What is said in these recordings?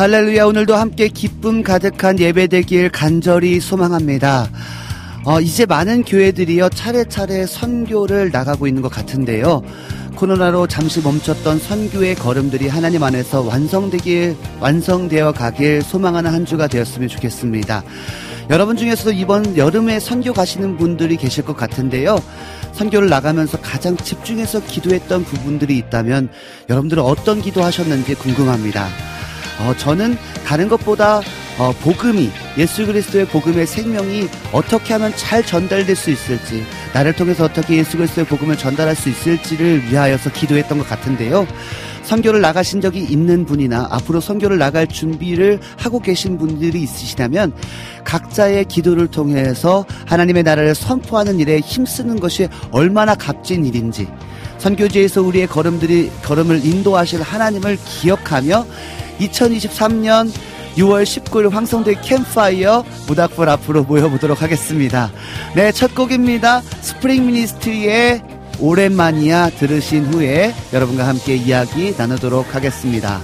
할렐루야 오늘도 함께 기쁨 가득한 예배 되길 간절히 소망합니다. 어, 이제 많은 교회들이요 차례차례 선교를 나가고 있는 것 같은데요. 코로나로 잠시 멈췄던 선교의 걸음들이 하나님 안에서 완성되길 완성되어 가길 소망하는 한 주가 되었으면 좋겠습니다. 여러분 중에서도 이번 여름에 선교 가시는 분들이 계실 것 같은데요. 선교를 나가면서 가장 집중해서 기도했던 부분들이 있다면 여러분들은 어떤 기도하셨는지 궁금합니다. 어, 저는 다른 것보다 어, 복음이 예수 그리스도의 복음의 생명이 어떻게 하면 잘 전달될 수 있을지 나를 통해서 어떻게 예수 그리스도의 복음을 전달할 수 있을지를 위하여서 기도했던 것 같은데요. 선교를 나가신 적이 있는 분이나 앞으로 선교를 나갈 준비를 하고 계신 분들이 있으시다면 각자의 기도를 통해서 하나님의 나라를 선포하는 일에 힘쓰는 것이 얼마나 값진 일인지 선교지에서 우리의 걸음들이 걸음을 인도하실 하나님을 기억하며 2023년 6월 19일 황성대 캠파이어 모닥불 앞으로 모여보도록 하겠습니다. 네, 첫 곡입니다. Spring Ministry의 오랜만이야 들으신 후에 여러분과 함께 이야기 나누도록 하겠습니다.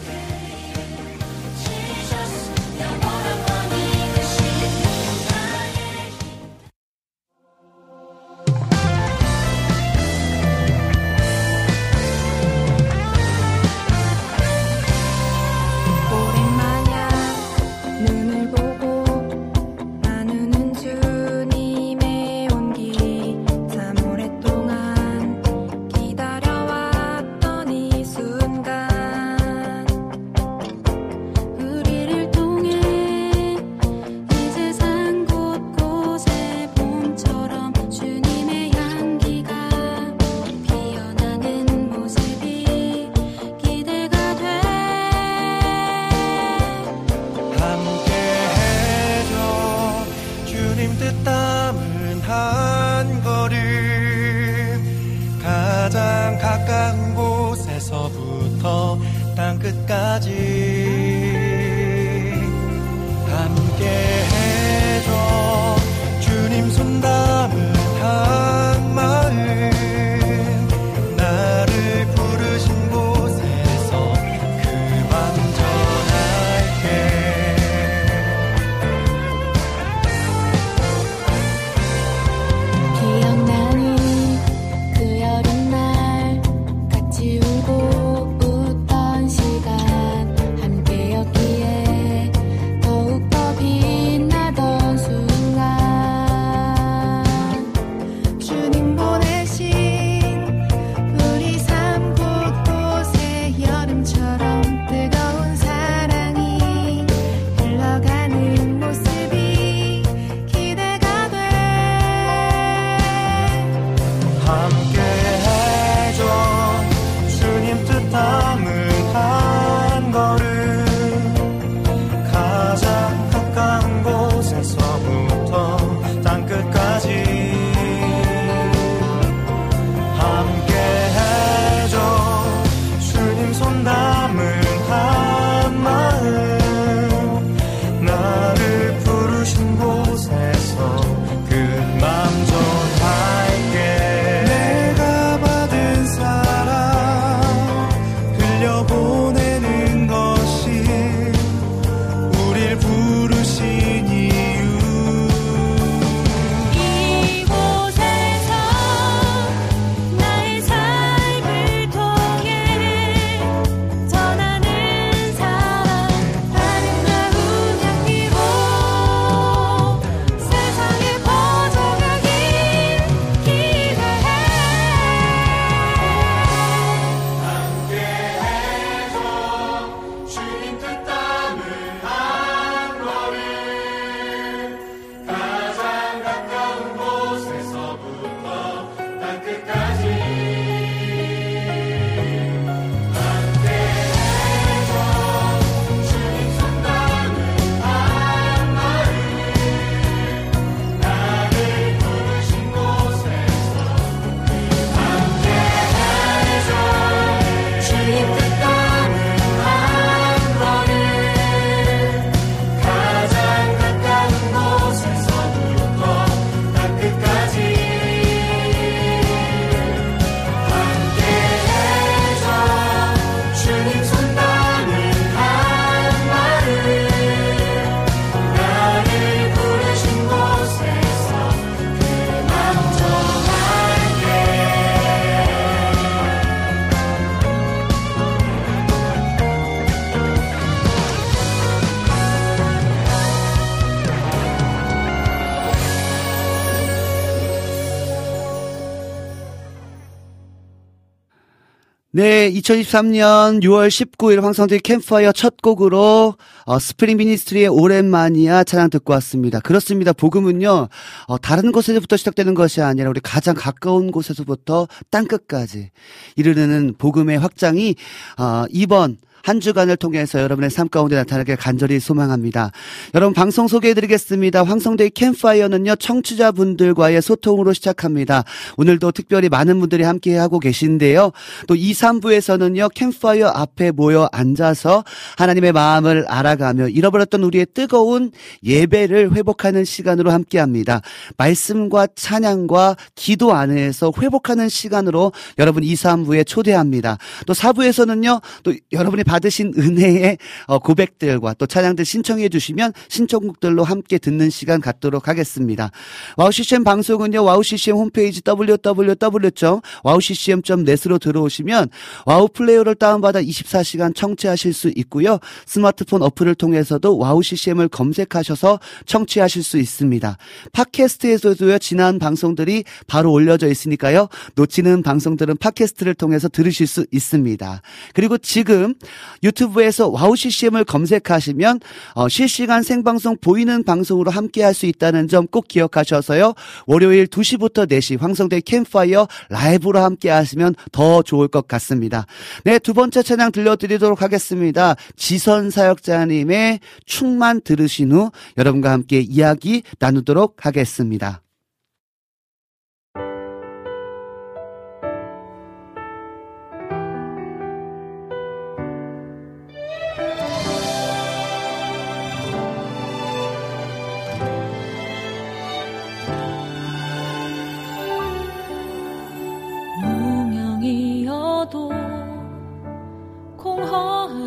네, 2023년 6월 19일 황성대 캠프파이어 첫 곡으로 어, Spring Ministry의 오랜만이야 찬양 듣고 왔습니다. 그렇습니다. 복음은요, 어, 다른 곳에서부터 시작되는 것이 아니라 우리 가장 가까운 곳에서부터 땅 끝까지 이르는 복음의 확장이 어, 이번 한 주간을 통해서 여러분의 삶 가운데 나타나길 간절히 소망합니다. 여러분 방송 소개해드리겠습니다. 황성대의 캠파이어는요 청취자분들과의 소통으로 시작합니다. 오늘도 특별히 많은 분들이 함께 하고 계신데요. 또 2, 3부에서는요 캠파이어 앞에 모여 앉아서 하나님의 마음을 알아가며 잃어버렸던 우리의 뜨거운 예배를 회복하는 시간으로 함께합니다. 말씀과 찬양과 기도 안에서 회복하는 시간으로 여러분 2, 3부에 초대합니다. 또 4부에서는요 또 여러분이 받 으신 은혜의 어, 고백들과 또 찬양들 신청해 주시면 신청곡들로 함께 듣는 시간 갖도록 하겠습니다. WOW CCM 방송은요. WOW CCM 홈페이지 www.wowccm.net으로 들어오시면 WOW 플레이어를 다운받아 24시간 청취하실 수 있고요. 스마트폰 어플을 통해서도 WOW CCM을 검색하셔서 청취하실 수 있습니다. 팟캐스트에서도요. 지난 방송들이 바로 올려져 있으니까요. 놓치는 방송들은 팟캐스트를 통해서 들으실 수 있습니다. 그리고 지금 유튜브에서 WOW CCM을 검색하시면 어, 실시간 생방송 보이는 방송으로 함께 할 수 있다는 점 꼭 기억하셔서요. 월요일 2시부터 4시 황성대 캠파이어 라이브로 함께 하시면 더 좋을 것 같습니다. 네, 두 번째 찬양 들려드리도록 하겠습니다. 지선 사역자님의 충만 들으신 후 여러분과 함께 이야기 나누도록 하겠습니다.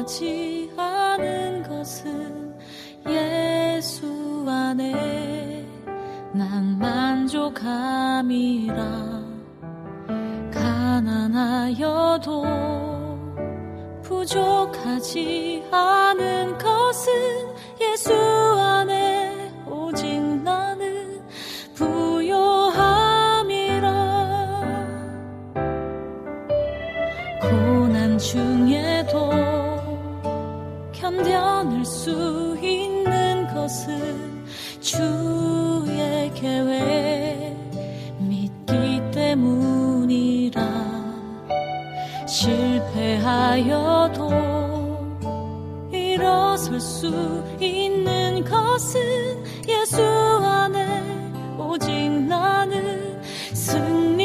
공허하지 않은 것은 예수 안에 난 만족함이라. 가난하여도 부족하지 않은 것은 예수 안에 오직 나는 부요함이라. 고난 중에도 견뎌낼 수 있는 것은 주의 계획 믿기 때문이라. 실패하여도 일어설 수 있는 것은 예수 안에 오직 나는 승리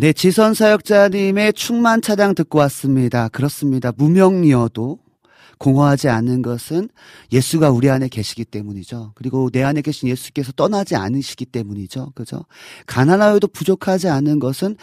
네, 지선 사역자님의 충만 차량 듣고 왔습니다. 그렇습니다. 무명이어도 공허하지 않은 것은 예수가 우리 안에 계시기 때문이죠. 그리고 내 안에 계신 예수께서 떠나지 않으시기 때문이죠. 그죠? 가난하여도 부족하지 않은 것은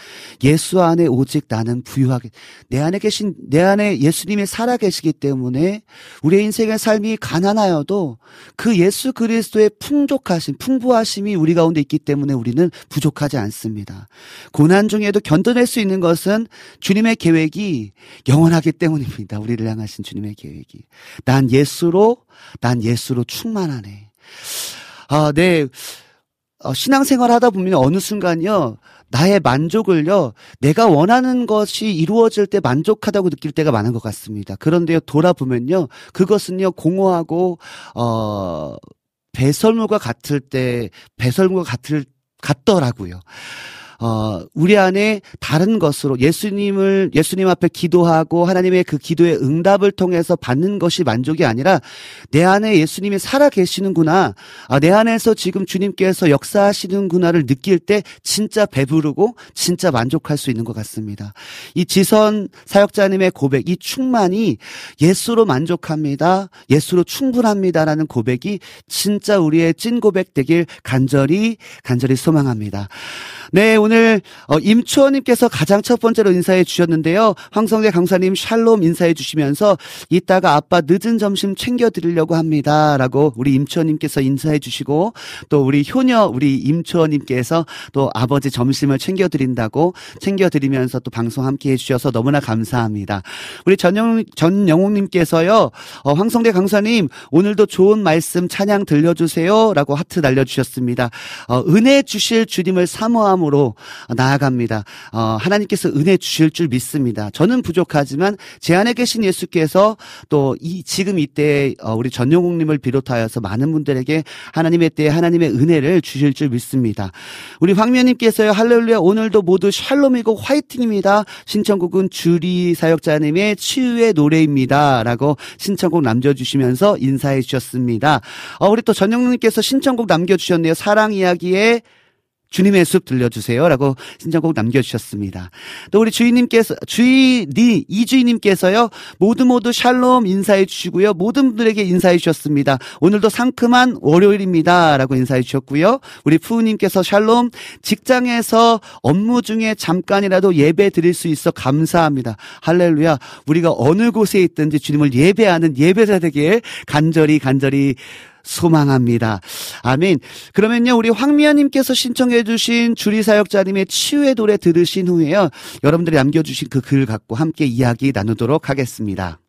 예수 안에 오직 나는 부유하게 내 안에 계신 내 안에 예수님이 살아 계시기 때문에 우리의 인생의 삶이 가난하여도 그 예수 그리스도의 풍족하심, 풍부하심이 우리 가운데 있기 때문에 우리는 부족하지 않습니다. 고난 중에도 견뎌낼 수 있는 것은 주님의 계획이 영원하기 때문입니다. 우리를 향하신 주님의 계획. 얘기. 난 예수로, 난 예수로 충만하네. 아, 네. 어, 신앙생활 하다 보면 어느 순간요, 나의 만족을요, 내가 원하는 것이 이루어질 때 만족하다고 느낄 때가 많은 것 같습니다. 그런데요, 돌아보면요, 그것은요, 공허하고, 어, 배설물과 같을 때, 배설물과 같을, 같더라고요. 어, 우리 안에 다른 것으로 예수님을 예수님 앞에 기도하고 하나님의 그 기도의 응답을 통해서 받는 것이 만족이 아니라 내 안에 예수님이 살아 계시는구나. 아, 내 안에서 지금 주님께서 역사하시는구나를 느낄 때 진짜 배부르고 진짜 만족할 수 있는 것 같습니다. 이 지선 사역자님의 고백, 이 충만이 예수로 만족합니다. 예수로 충분합니다라는 고백이 진짜 우리의 찐 고백 되길 간절히 간절히 소망합니다. 네, 오늘 어, 임초원님께서 가장 첫 번째로 인사해 주셨는데요. 황성대 강사님 샬롬 인사해 주시면서 이따가 아빠 늦은 점심 챙겨 드리려고 합니다 라고 우리 임초원님께서 인사해 주시고 또 우리 효녀 우리 임초원님께서 또 아버지 점심을 챙겨 드린다고 챙겨 드리면서 또 방송 함께 해 주셔서 너무나 감사합니다. 우리 전영 전영웅님께서요. 어, 황성대 강사님 오늘도 좋은 말씀 찬양 들려주세요 라고 하트 날려주셨습니다. 어, 은혜 주실 주님을 사모함 사람으로 나아갑니다. 어, 하나님께서 은혜 주실 줄 믿습니다. 저는 부족하지만 제 안에 계신 예수께서 또 이 지금 이때 어, 우리 전용국님을 비롯하여서 많은 분들에게 하나님의 때에 하나님의 은혜를 주실 줄 믿습니다. 우리 황면님께서요 할렐루야 오늘도 모두 샬롬이고 화이팅입니다. 신청곡은 주리 사역자님의 치유의 노래입니다라고 신청곡 남겨주시면서 인사해 주셨습니다. 어, 우리 또 전영님께서 신청곡 남겨주셨네요. 사랑 이야기의 주님의 숲 들려주세요라고 신청곡 남겨주셨습니다. 또 우리 주인님께서 주인이 이주인님께서요 모두 모두 샬롬 인사해 주시고요 모든 분들에게 인사해 주셨습니다. 오늘도 상큼한 월요일입니다라고 인사해 주셨고요. 우리 푸우님께서 샬롬 직장에서 업무 중에 잠깐이라도 예배 드릴 수 있어 감사합니다. 할렐루야. 우리가 어느 곳에 있든지 주님을 예배하는 예배자 되길 간절히 간절히 소망합니다. 아멘. 그러면요, 우리 황미아님께서 신청해주신 주리사역자님의 치유의 노래 들으신 후에요, 여러분들이 남겨주신 그 글 갖고 함께 이야기 나누도록 하겠습니다.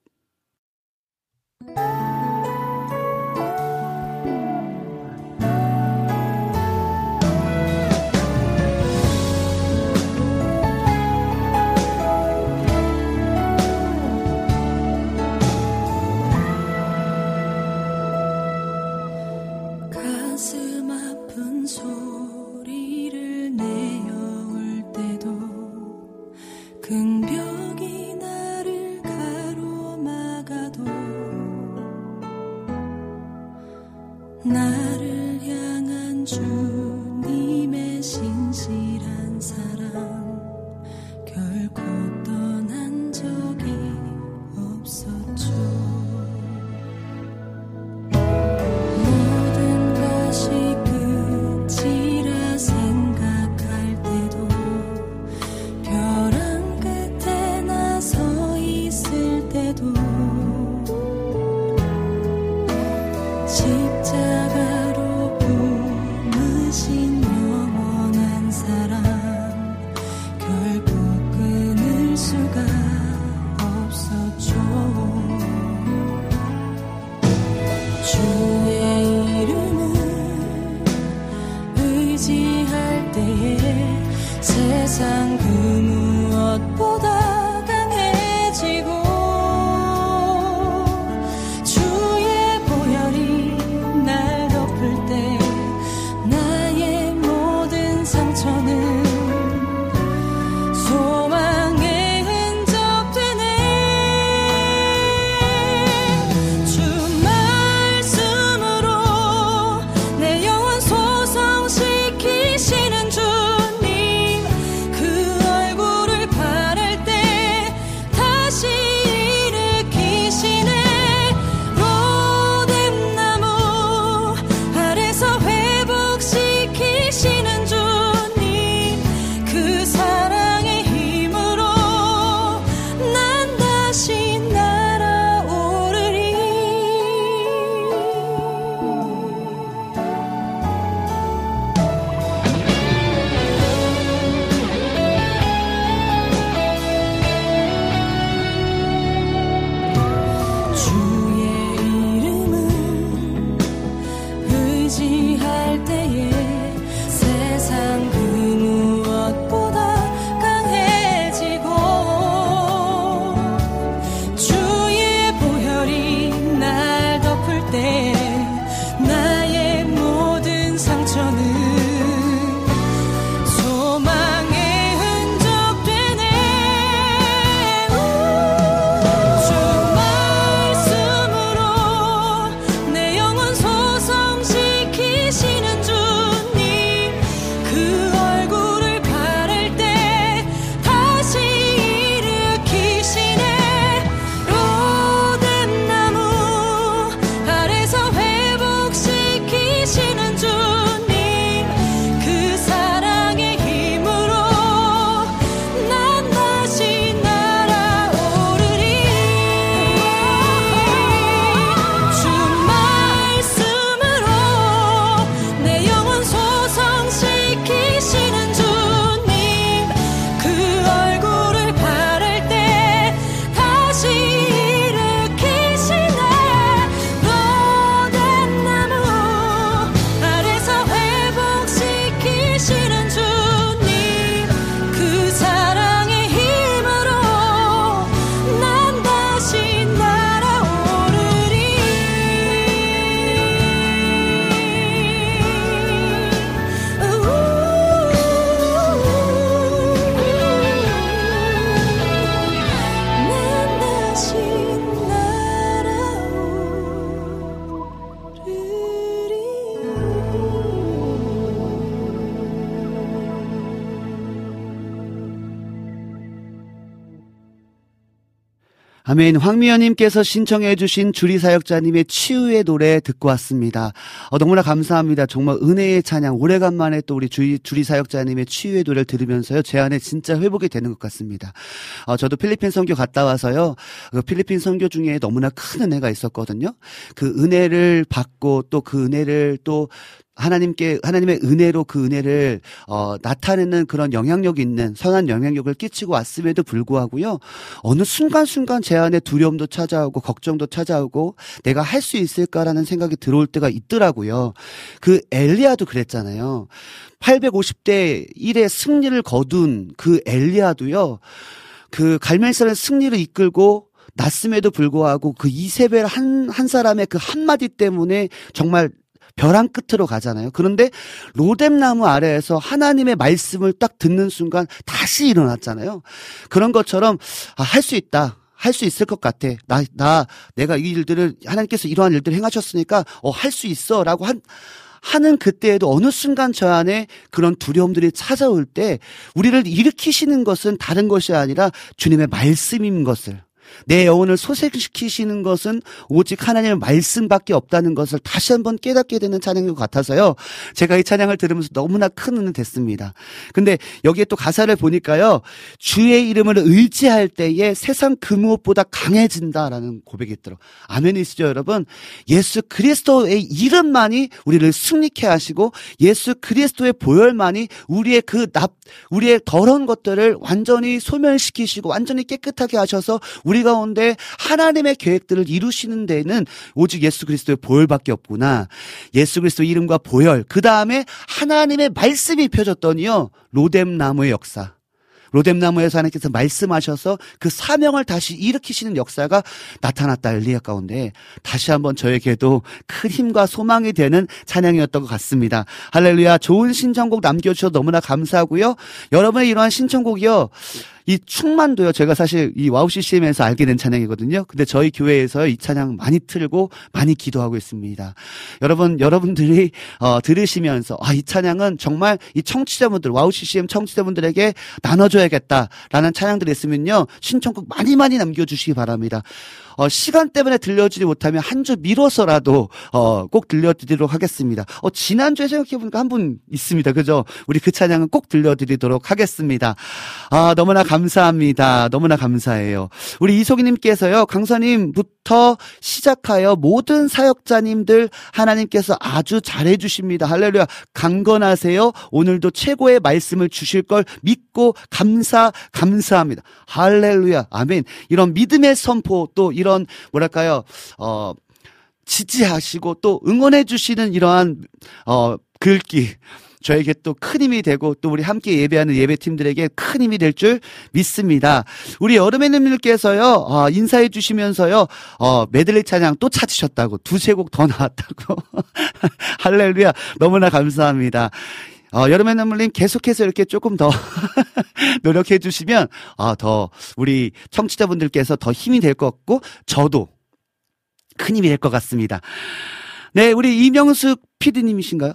아멘. 황미연님께서 신청해주신 주리사역자님의 치유의 노래 듣고 왔습니다. 어, 너무나 감사합니다. 정말 은혜의 찬양, 오래간만에 또 우리 주리, 주리사역자님의 치유의 노래를 들으면서요, 제 안에 진짜 회복이 되는 것 같습니다. 어, 저도 필리핀 선교 갔다 와서요, 그 필리핀 선교 중에 너무나 큰 은혜가 있었거든요. 그 은혜를 받고 또 그 은혜를 또 하나님께 하나님의 은혜로 그 은혜를 어, 나타내는 그런 영향력 있는 선한 영향력을 끼치고 왔음에도 불구하고요. 어느 순간순간 제 안에 두려움도 찾아오고 걱정도 찾아오고 내가 할 수 있을까라는 생각이 들어올 때가 있더라고요. 그 엘리야도 그랬잖아요. 850대 1의 승리를 거둔 그 엘리야도요. 그 갈멜산의 승리를 이끌고 났음에도 불구하고 그 이세벨 한, 한 사람의 그 한마디 때문에 정말 벼랑 끝으로 가잖아요. 그런데 로뎀나무 아래에서 하나님의 말씀을 딱 듣는 순간 다시 일어났잖아요. 그런 것처럼 아, 할 수 있다. 할 수 있을 것 같아. 나, 나, 내가 이 일들을, 하나님께서 이러한 일들을 행하셨으니까, 어, 할 수 있어. 라고 한, 하는 그때에도 어느 순간 저 안에 그런 두려움들이 찾아올 때, 우리를 일으키시는 것은 다른 것이 아니라 주님의 말씀인 것을 내 영혼을 소생시키시는 것은 오직 하나님의 말씀밖에 없다는 것을 다시 한번 깨닫게 되는 찬양인 것 같아서요. 제가 이 찬양을 들으면서 너무나 큰 은혜 됐습니다. 근데 여기에 또 가사를 보니까요. 주의 이름을 의지할 때에 세상 그 무엇보다 강해진다라는 고백이 있더라고요. 아멘이시죠, 여러분? 예수 그리스도의 이름만이 우리를 승리케 하시고 예수 그리스도의 보혈만이 우리의 그 납, 우리의 더러운 것들을 완전히 소멸시키시고 완전히 깨끗하게 하셔서 우리 우리 가운데 하나님의 계획들을 이루시는 데는 오직 예수 그리스도의 보혈밖에 없구나. 예수 그리스도 이름과 보혈, 그 다음에 하나님의 말씀이 펴졌더니요. 로뎀 나무의 역사. 로뎀나무에서 하나님께서 말씀하셔서 그 사명을 다시 일으키시는 역사가 나타났다 엘리야 가운데 다시 한번 저에게도 큰 힘과 소망이 되는 찬양이었던 것 같습니다. 할렐루야. 좋은 신청곡 남겨주셔서 너무나 감사하고요. 여러분의 이러한 신청곡이요. 이 충만도요. 제가 사실 이 WOW CCM에서 알게 된 찬양이거든요. 근데 저희 교회에서 이 찬양 많이 틀고 많이 기도하고 있습니다. 여러분 여러분들이 어, 들으시면서 아 이 찬양은 정말 이 청취자분들 WOW CCM 청취자분들에게 나눠줘야겠다라는 찬양들이 있으면요 신청곡 많이 많이 남겨주시기 바랍니다. 어, 시간 때문에 들려주지 못하면 한 주 미뤄서라도 어, 꼭 들려드리도록 하겠습니다. 어, 지난주에 생각해보니까 한 분 있습니다. 그죠? 우리 그 찬양은 꼭 들려드리도록 하겠습니다. 아, 너무나 감사합니다. 너무나 감사해요. 우리 이소기님께서요, 간사님부터 시작하여 모든 사역자님들 하나님께서 아주 잘해주십니다. 할렐루야. 강건하세요. 오늘도 최고의 말씀을 주실 걸 믿고 감사, 감사합니다. 할렐루야. 아멘. 이런 믿음의 선포 또 이런 뭐랄까요? 어 지지하시고 또 응원해 주시는 이러한 어 글귀 저에게 또 큰 힘이 되고 또 우리 함께 예배하는 예배팀들에게 큰 힘이 될 줄 믿습니다. 우리 여름의 님들께서요 어, 인사해 주시면서요 어, 메들리 찬양 또 찾으셨다고 두세 곡 더 나왔다고 할렐루야 너무나 감사합니다. 어, 여름의 눈물님 계속해서 이렇게 조금 더 노력해 주시면 어, 더 우리 청취자분들께서 더 힘이 될 것 같고 저도 큰 힘이 될 것 같습니다. 네, 우리 이명숙 PD님이신가요?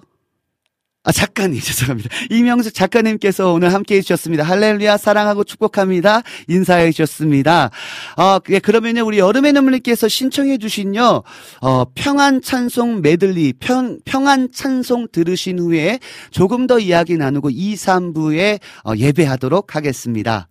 아, 작가님, 죄송합니다. 이명숙 작가님께서 오늘 함께 해주셨습니다. 할렐루야, 사랑하고 축복합니다. 인사해 주셨습니다. 어, 예, 그러면요, 우리 여름의 눈물님께서 신청해 주신요, 어, 평안 찬송 메들리, 평, 평안 찬송 들으신 후에 조금 더 이야기 나누고 2, 3부에 어, 예배하도록 하겠습니다.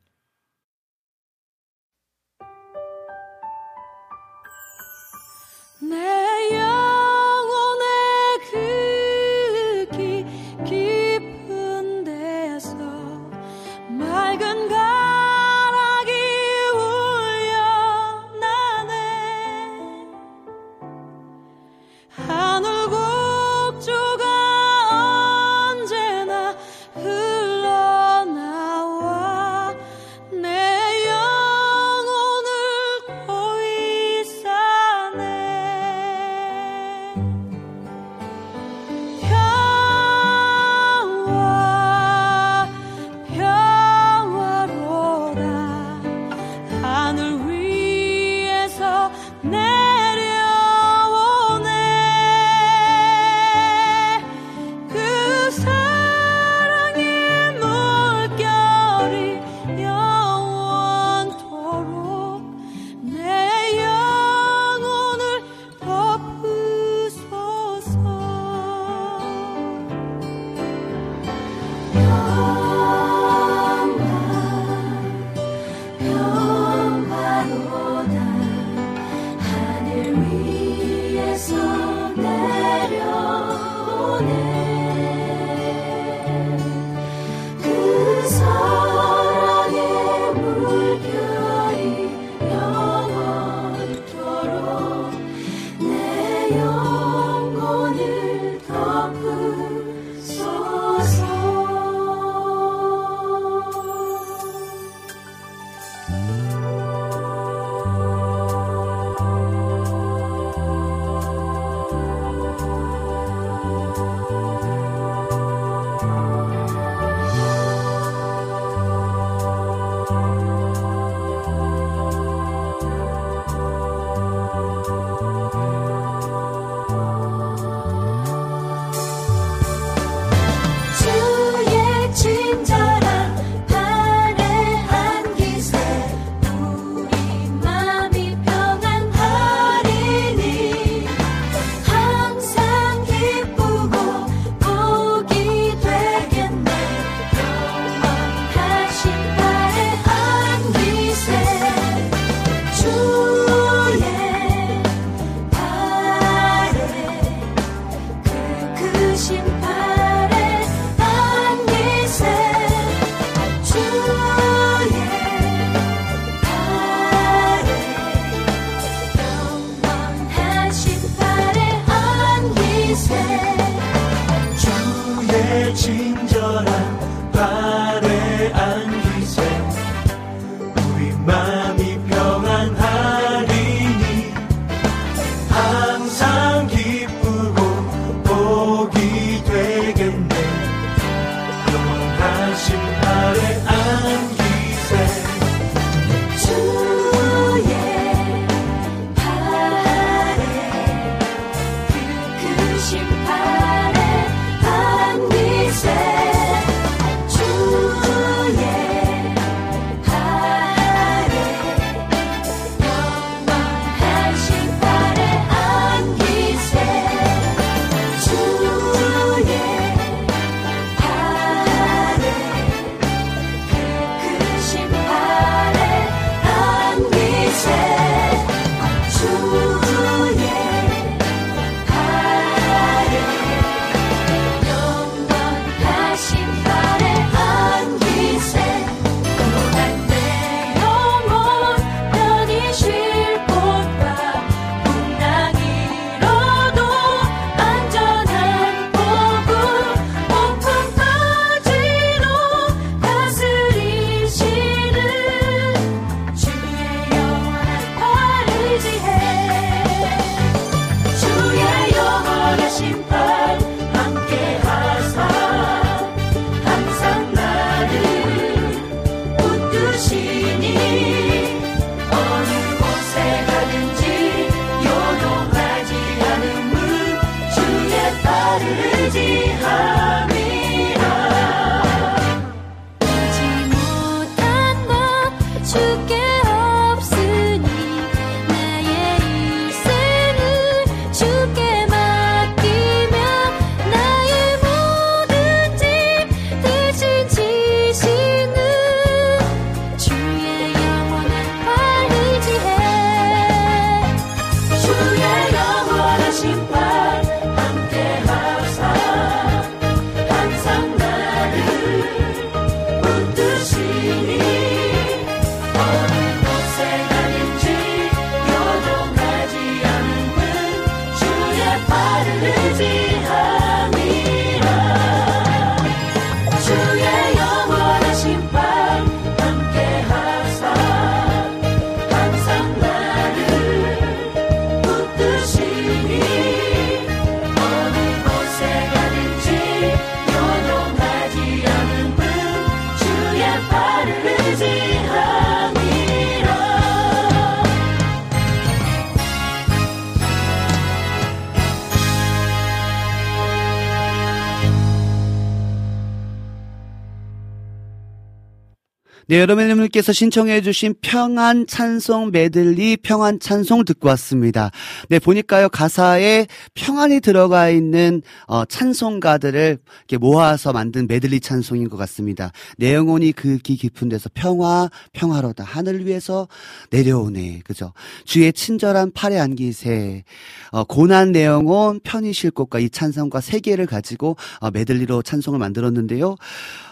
네, 여러분들께서 신청해주신 평안 찬송 메들리 평안 찬송 듣고 왔습니다. 네, 보니까요, 가사에 평안이 들어가 있는, 어, 찬송가들을 이렇게 모아서 만든 메들리 찬송인 것 같습니다. 내 영혼이 극히 깊은 데서 평화, 평화로다. 하늘 위에서 내려오네. 그죠? 주의 친절한 팔에 안기세. 어, 고난 내 영혼, 편히 쉴 곳과 이 찬송가 세 개를 가지고, 어, 메들리로 찬송을 만들었는데요.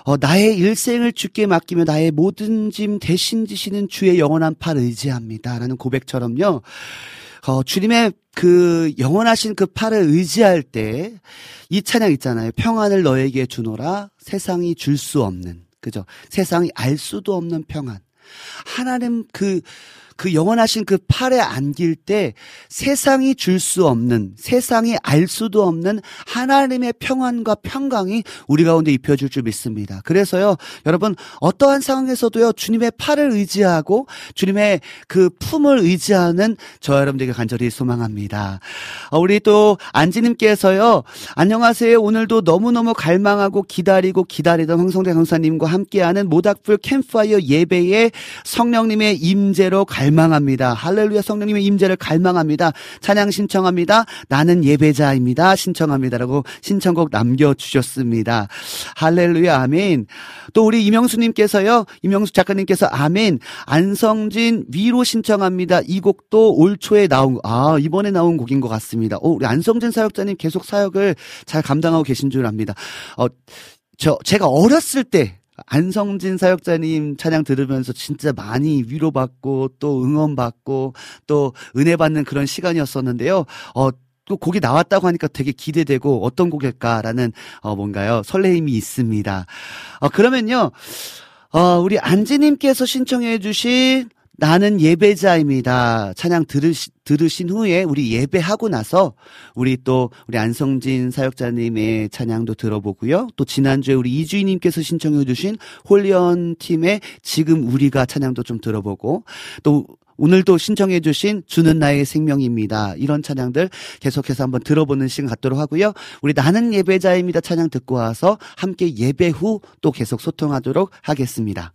어, 나의 일생을 주께 맡기며 나의 모든 짐 대신 지시는 주의 영원한 팔 의지합니다. 라는 고백처럼요. 어, 주님의 그 영원하신 그 팔을 의지할 때 이 찬양 있잖아요. 평안을 너에게 주노라 세상이 줄 수 없는 그죠? 세상이 알 수도 없는 평안. 하나님 그, 그 영원하신 그 팔에 안길 때 세상이 줄 수 없는, 세상이 알 수도 없는 하나님의 평안과 평강이 우리 가운데 입혀줄 줄 믿습니다. 그래서요, 여러분, 어떠한 상황에서도요, 주님의 팔을 의지하고 주님의 그 품을 의지하는 저 여러분들에게 간절히 소망합니다. 어, 우리 또 안지님께서요, 안녕하세요. 오늘도 너무너무 갈망하고 기다리고 기다리던 황성대 강사님과 함께하는 모닥불 캠파이어 예배에 성령님의 임재로 갈 망합니다. 할렐루야 성령님의 임재를 갈망합니다. 찬양 신청합니다. 나는 예배자입니다. 신청합니다라고 신청곡 남겨 주셨습니다. 할렐루야 아멘. 또 우리 이명수님께서요. 이명수 작가님께서 아멘. 안성진 위로 신청합니다. 이 곡도 올 초에 나온 아 이번에 나온 곡인 것 같습니다. 오, 우리 안성진 사역자님 계속 사역을 잘 감당하고 계신 줄 압니다. 어, 저 제가 어렸을 때 안성진 사역자님 찬양 들으면서 진짜 많이 위로받고 또 응원받고 또 은혜 받는 그런 시간이었었는데요. 어, 또 곡이 나왔다고 하니까 되게 기대되고 어떤 곡일까라는 어 뭔가요 설레임이 있습니다. 어 그러면요. 어 우리 안지님께서 신청해 주신 나는 예배자입니다. 찬양 들으시, 들으신 후에 우리 예배하고 나서 우리 또 우리 안성진 사역자님의 찬양도 들어보고요. 또 지난주에 우리 이주희님께서 신청해 주신 홀리언 팀의 지금 우리가 찬양도 좀 들어보고 또 오늘도 신청해 주신 주는 나의 생명입니다. 이런 찬양들 계속해서 한번 들어보는 시간 갖도록 하고요. 우리 나는 예배자입니다 찬양 듣고 와서 함께 예배 후 또 계속 소통하도록 하겠습니다.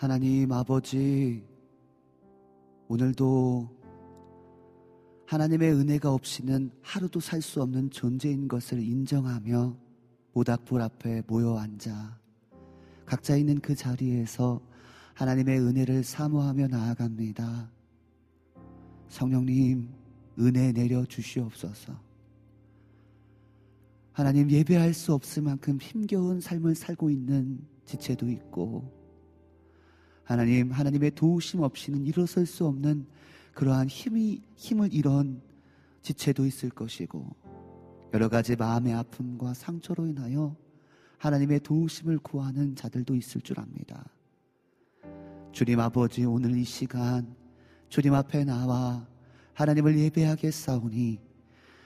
하나님 아버지, 오늘도 하나님의 은혜가 없이는 하루도 살 수 없는 존재인 것을 인정하며 모닥불 앞에 모여 앉아 각자 있는 그 자리에서 하나님의 은혜를 사모하며 나아갑니다. 성령님, 은혜 내려 주시옵소서. 하나님 예배할 수 없을 만큼 힘겨운 삶을 살고 있는 지체도 있고, 하나님, 하나님의 도우심 없이는 일어설 수 없는 그러한 힘이, 힘을 잃은 지체도 있을 것이고, 여러 가지 마음의 아픔과 상처로 인하여 하나님의 도우심을 구하는 자들도 있을 줄 압니다. 주님 아버지, 오늘 이 시간, 주님 앞에 나와 하나님을 예배하겠사오니,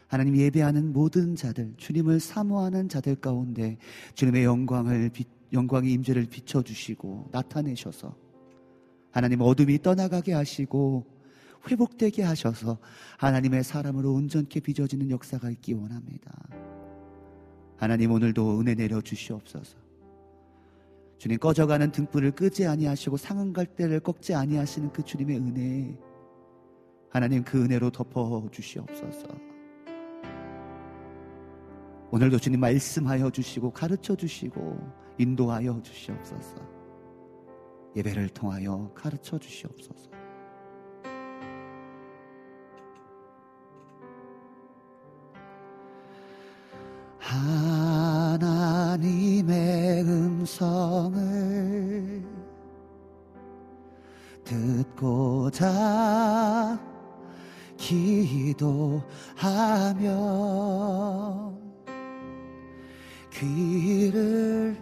하나님 예배하는 모든 자들, 주님을 사모하는 자들 가운데 주님의 영광을, 영광의 임재를 비춰주시고 나타내셔서 하나님 어둠이 떠나가게 하시고 회복되게 하셔서 하나님의 사람으로 온전케 빚어지는 역사가 있기 원합니다. 하나님 오늘도 은혜 내려 주시옵소서. 주님 꺼져가는 등불을 끄지 아니하시고 상한 갈대를 꺾지 아니하시는 그 주님의 은혜 하나님 그 은혜로 덮어 주시옵소서. 오늘도 주님 말씀하여 주시고 가르쳐 주시고 인도하여 주시옵소서. 예배를 통하여 가르쳐 주시옵소서. 하나님의 음성을 듣고자 기도하며 귀를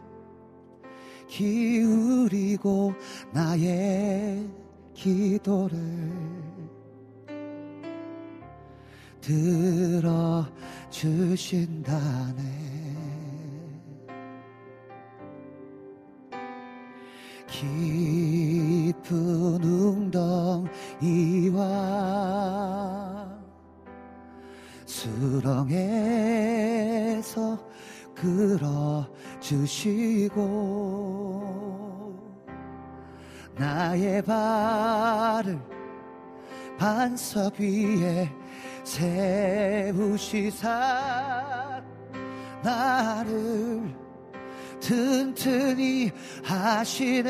기울이고 나의 기도를 들어 주신다네. 깊은 웅덩이와 수렁에서 끌어 주시고 나의 발을 반석 위에 세우시사 나를 튼튼히 하시네.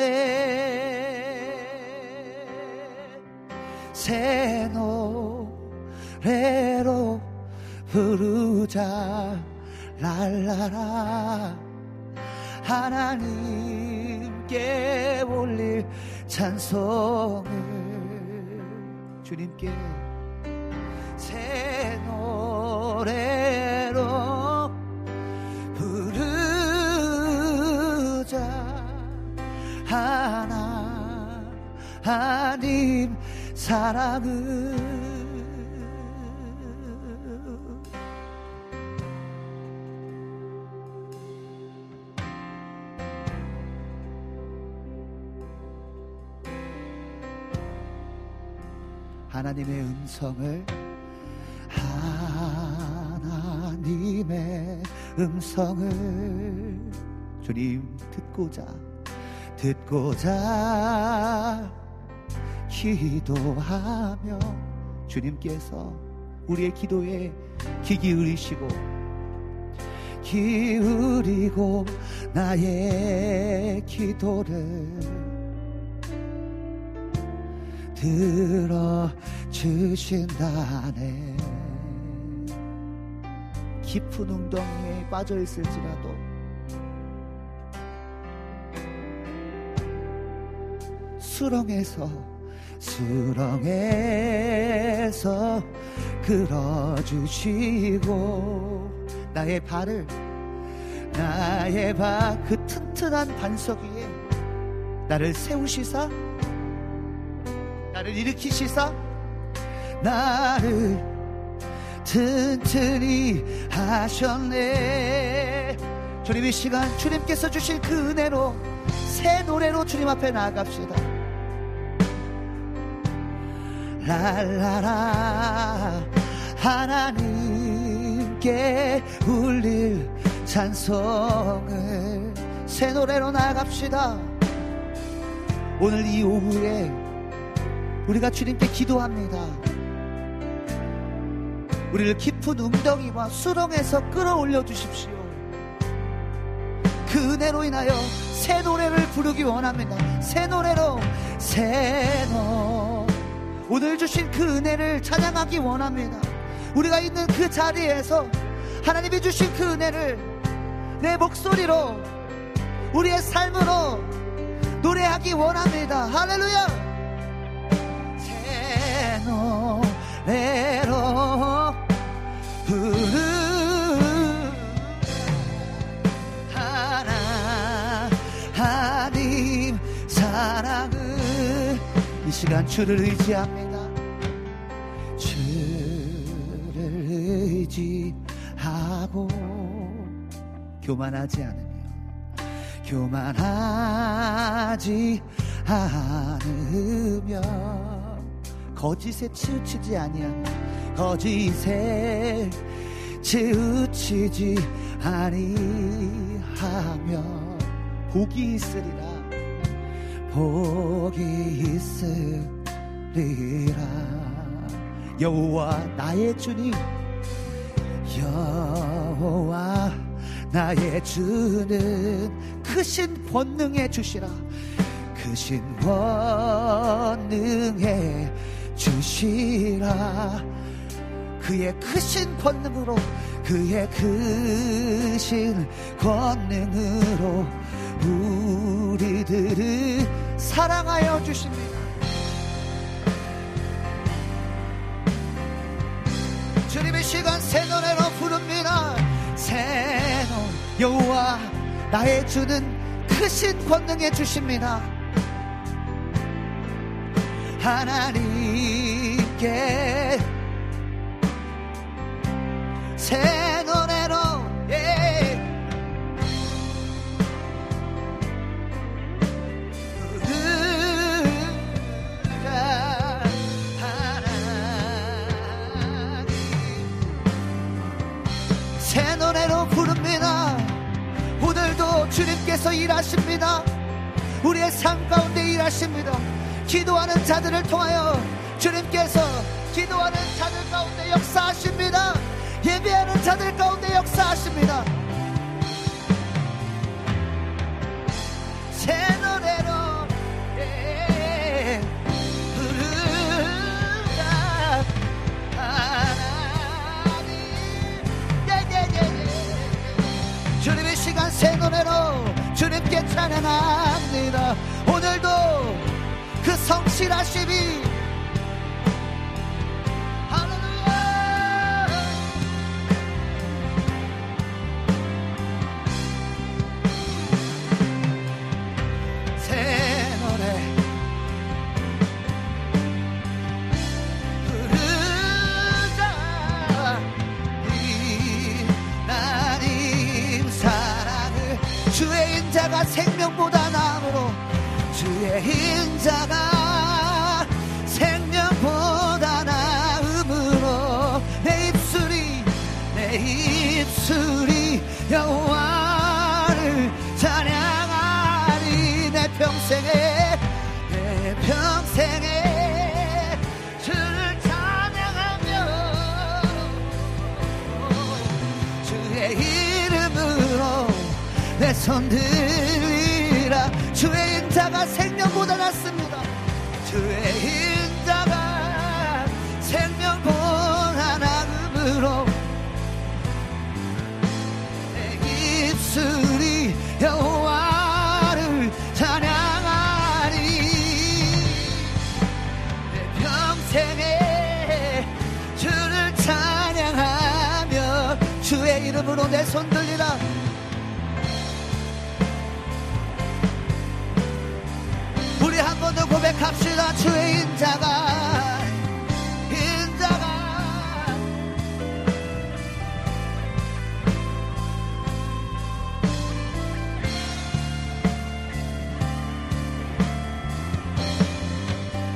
새 노래로 부르자 랄라라. 하나님께 올릴 찬송을 주님께 새 노래로 부르자. 하나님 사랑을 하나님의 음성을 주님의 음성을 주님 듣고자 듣고자 기도하며 주님께서 우리의 기도에 귀 기울이시고 기울이고 나의 기도를 들어주신다네 깊은 웅덩이에 빠져 있을지라도 수렁에서 수렁에서 끌어주시고 나의 발을 나의 발그 튼튼한 반석 위에 나를 세우시사 나를 일으키시사? 나를 튼튼히 하셨네. 주님 이 시간 주님께서 주신 그 은혜로 새 노래로 주님 앞에 나아갑시다. 랄라라 하나님께 울릴 찬송을 새 노래로 나아갑시다. 오늘 이 오후에 우리가 주님께 기도합니다 우리를 깊은 웅덩이와 수렁에서 끌어올려 주십시오 그 은혜로 인하여 새 노래를 부르기 원합니다 새 노래로 새노 오늘 주신 그 은혜를 찬양하기 원합니다. 우리가 있는 그 자리에서 하나님이 주신 그 은혜를 내 목소리로 우리의 삶으로 노래하기 원합니다. 할렐루야! 새 노래로 부르 하나님 사랑을 이 시간 주를 의지합니다. 주를 의지하고 교만하지 않으며 교만하지 않으며 거짓에 치우치지 아니하며 거짓에 치우치지 아니하며 복이 있으리라. 복이 있으리라. 여호와 나의 주님 여호와 나의 주는 크신 권능에 주시라. 크신 권능에 주시라 그의 크신 권능으로 그의 크신 권능으로 우리들을 사랑하여 주십니다. 주님의 시간 새 노래로 부릅니다. 새 노, 여호와 나의 주는 크신 권능에 주십니다. 하나님께 새 노래로 예. 부르자 하나님. 새 노래로 부릅니다. 오늘도 주님께서 일하십니다. 우리의 삶 가운데 일하십니다 기도하는 자들을 통하여 주님께서 기도하는 자들 가운데 역사하십니다. 예배하는 자들 가운데 역사하십니다. 새 노래로 예, 하나님. 예예예예. 주님의 시간 새 노래로 주님께 찬양합니다 그 성실하 평생에 내 평생에 주를 찬양하며 주의 이름으로 내 손 들리라 주의 인자가 생 이름으로 내손 들리라. 우리 한 번 더 고백합시다. 주의 인자가 인자가.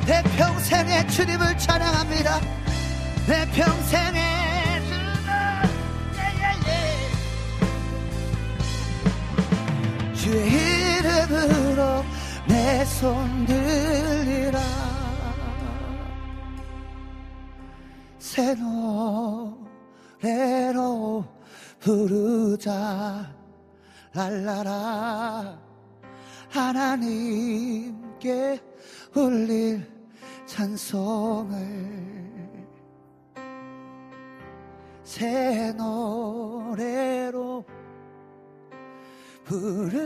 내 평생에 주님을 찬양합니다 랄라라 하나님께 울릴 찬송을 새 노래로 부르자.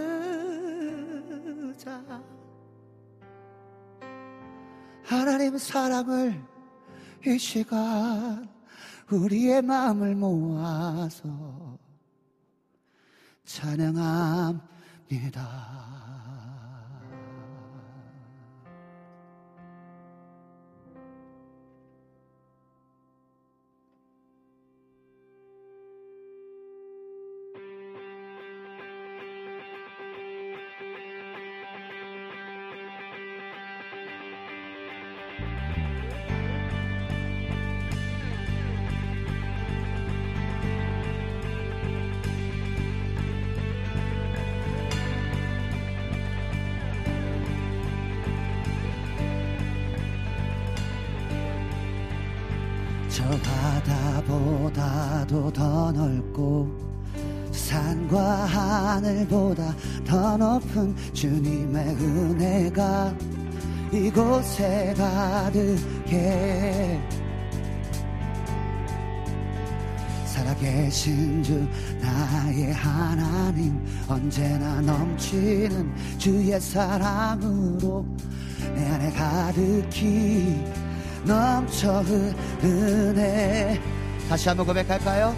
하나님 사랑을 이 시간 우리의 마음을 모아서 찬양합니다. 바다보다도 더 넓고 산과 하늘보다 더 높은 주님의 은혜가 이곳에 가득해. 살아계신 주 나의 하나님 언제나 넘치는 주의 사랑으로 내 안에 가득히 넘쳐 흐르네 다시 한번 고백할까요?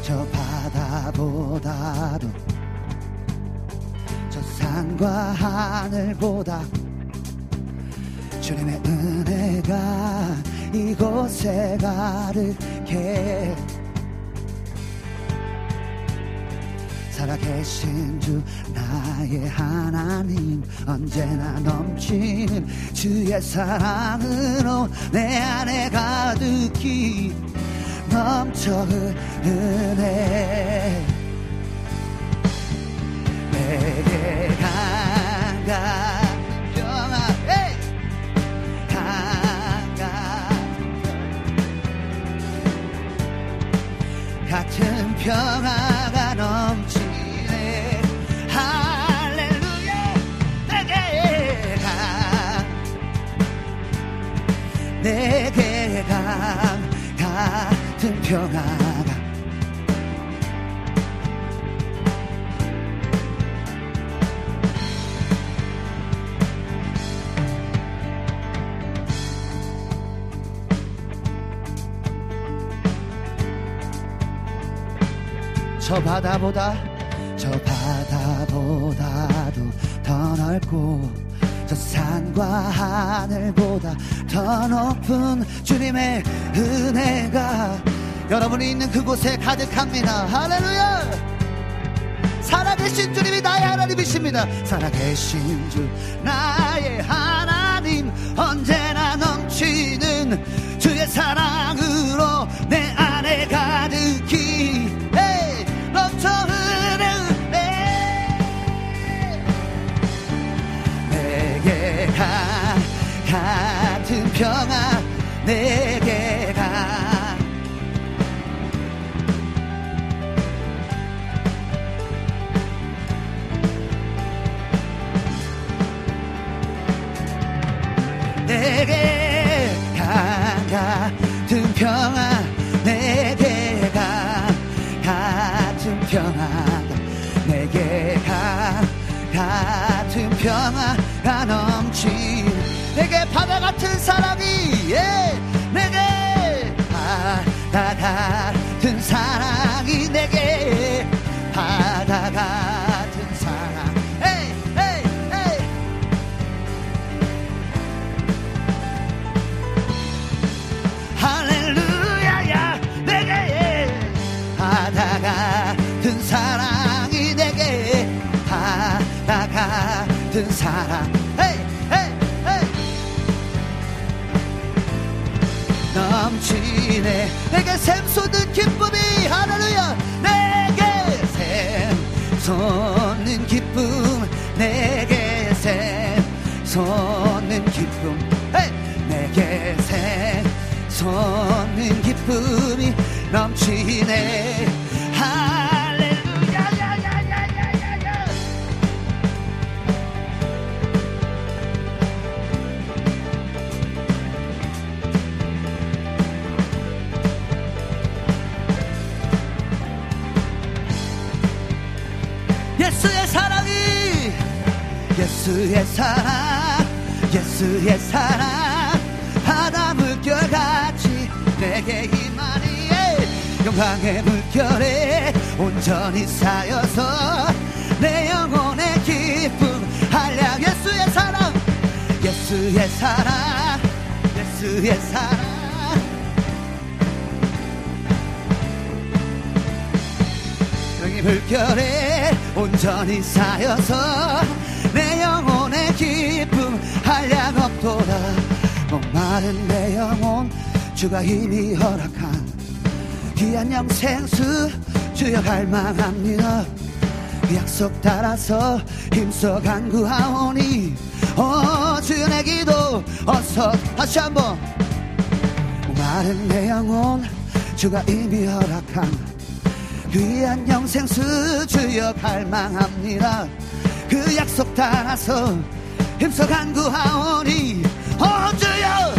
저 바다보다도 저 산과 하늘보다 주님의 은혜가 이곳에 가득해 살아계신 주 나의 하나님 언제나 넘치는 주의 사랑으로 내 안에 가득히 넘쳐 흐르네. 내게 강가 같은 평화 같은 평화가 저 바다보다 저 바다보다도 더 넓고 저 산과 하늘보다 더 높은 주님의 은혜가 여러분이 있는 그곳에 가득합니다. 할렐루야! 살아계신 주님이 나의 하나님이십니다. 살아계신 주 나의 하나님 언제나 넘치는 주의 사랑으로 내 안에 가득히 평화 내게 내게 가 같은 평화 내게 가 같은 평화 내게 가 같은 평화가 넘치 내게 바다 같은 사랑이 예 내게 바다 같은 사랑 사랑. 헤이 헤이 헤이 넘치네 내게 샘솟는 기쁨이 할렐루야. 내게 샘솟는 기쁨. 내게 샘솟는 기쁨. 내게 샘솟는 기쁨이 넘치네 예수의 사랑 바다 물결같이 내게 임하니 영광의 물결에 온전히 쌓여서 내 영혼의 기쁨 한량 예수의 사랑 예수의 사랑 예수의 사랑. 물결에 온전히 쌓여서 한량 없도다. 목마른 내 영혼 주가 이미 허락한 귀한 영생수 주여 갈망합니다. 그 약속 따라서 힘써 간구하오니 어 주여 내 기도 어서 다시 한번. 목마른 내 영혼 주가 이미 허락한 귀한 영생수 주여 갈망합니다. 그 약속 따라서 힘써 간구하오니 어 주여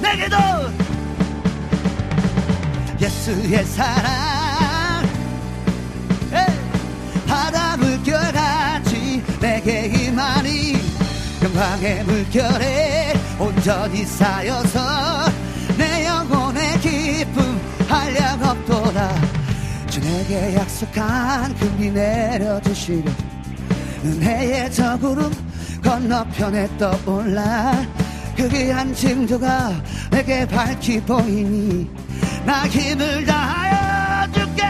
내게도 예수의 사랑. 바다 물결같이 내게 임하니 영광의 물결에 온전히 쌓여서 내 영혼의 기쁨 한량 없도다. 주 내게 약속한 금이 내려주시려 은혜의 저 구름 건너편에 떠올라. 그 귀한 징조가 내게 밝히 보이니 나 힘을 다하여 줄게.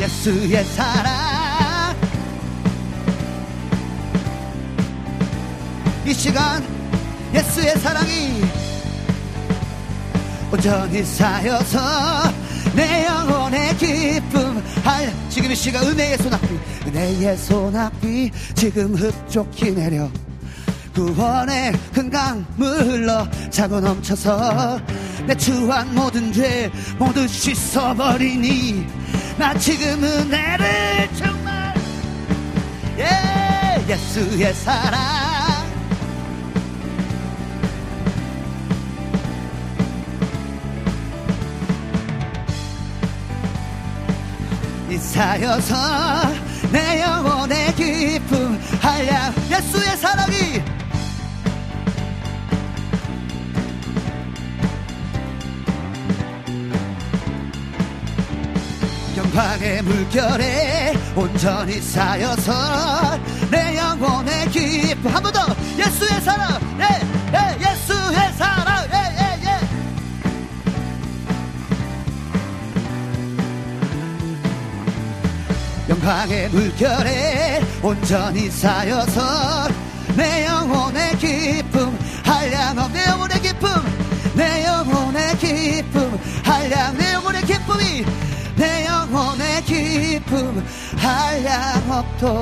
예수의 사랑. 이 시간 예수의 사랑이 온전히 쌓여서 내 영혼의 기쁨. 할 지금 이 시간 은혜의 소낙비 은혜의 소낙비 지금 흡족히 내려 구원의 큰 강 물러 차고 넘쳐서 내 추한 모든 죄 모두 씻어버리니 나 지금 은혜를 정말 예 예수의 사랑. 이 쌓여서 내 영혼의 기쁨 한량 예수의 사랑이. 영광의 물결에 온전히 쌓여서 내 영혼의 기쁨 한 번 더 예수의 사랑 영광의 물결에 온전히 쌓여서 내 영혼의 기쁨 한량없 내 영혼의 기쁨 내 영혼의 기쁨 한량 내 영혼의 기쁨이 내 영혼의 기쁨 한량없도다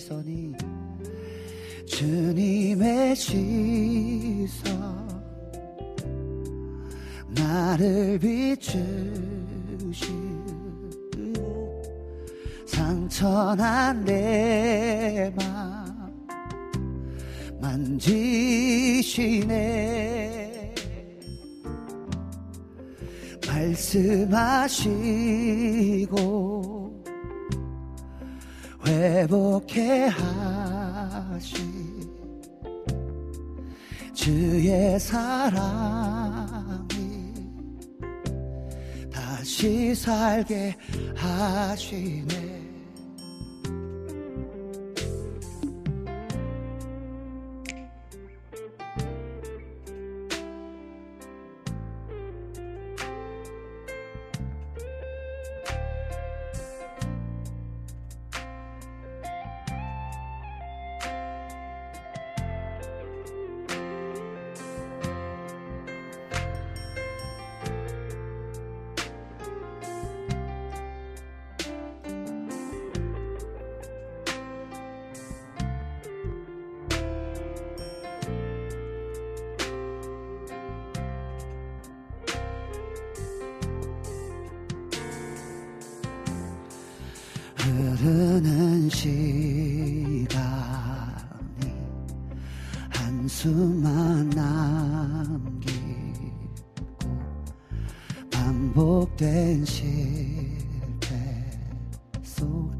주님 하 흐르는 시간이 한숨만 남기고 반복된 실패 속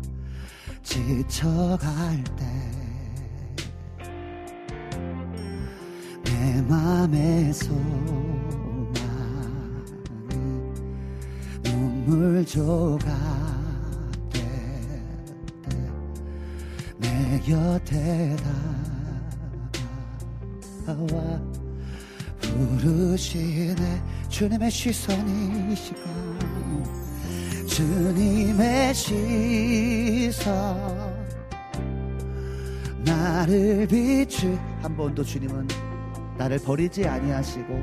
지쳐갈 때 내 맘의 소망이 눈물 조각 다가와 부르시네. 주님의 시선이 이 시간. 주님의 시선. 나를 비추. 한 번도 주님은 나를 버리지 아니하시고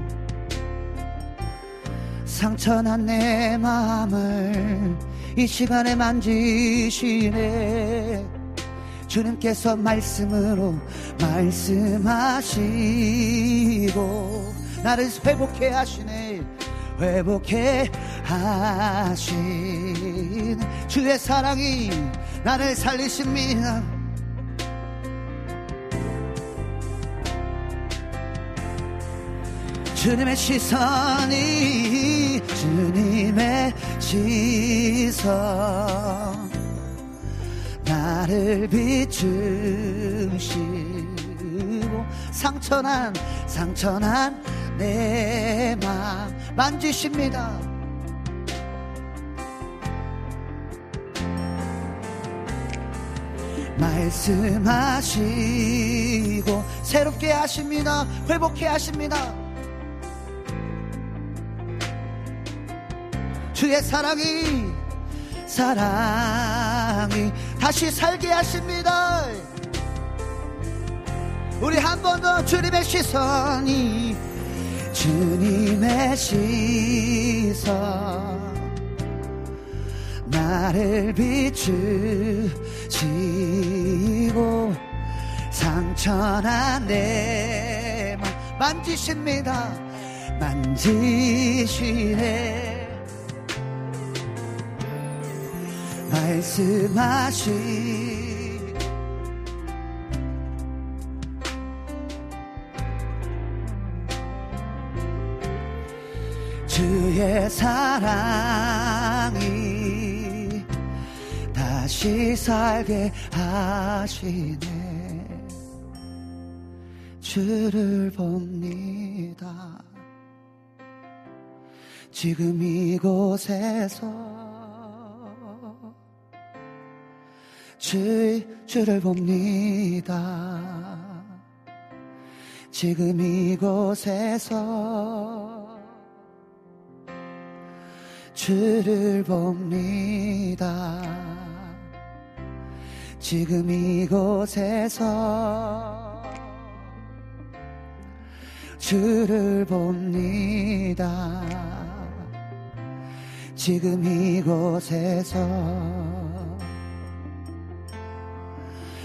상처난 내 마음을 이 시간에 만지시네 주님께서 말씀으로 말씀하시고 나를 회복해 하시네. 회복해 하신 주의 사랑이 나를 살리십니다. 주님의 시선이 주님의 시선 나를 비추시고 상처난 상처난 내맘 만지십니다. 말씀하시고 새롭게 하십니다. 회복해 하십니다. 주의 사랑이 사랑이 다시 살게 하십니다. 우리 한 번 더 주님의 시선이 주님의 시선. 나를 비추시고 상처난 내맘. 만지십니다. 만지시네 말씀하시 주의 사랑이 다시 살게 하시네. 주를 봅니다. 지금 이곳에서 주, 주를 봅니다 지금 이곳에서 주를 봅니다. 지금 이곳에서 주를 봅니다. 지금 이곳에서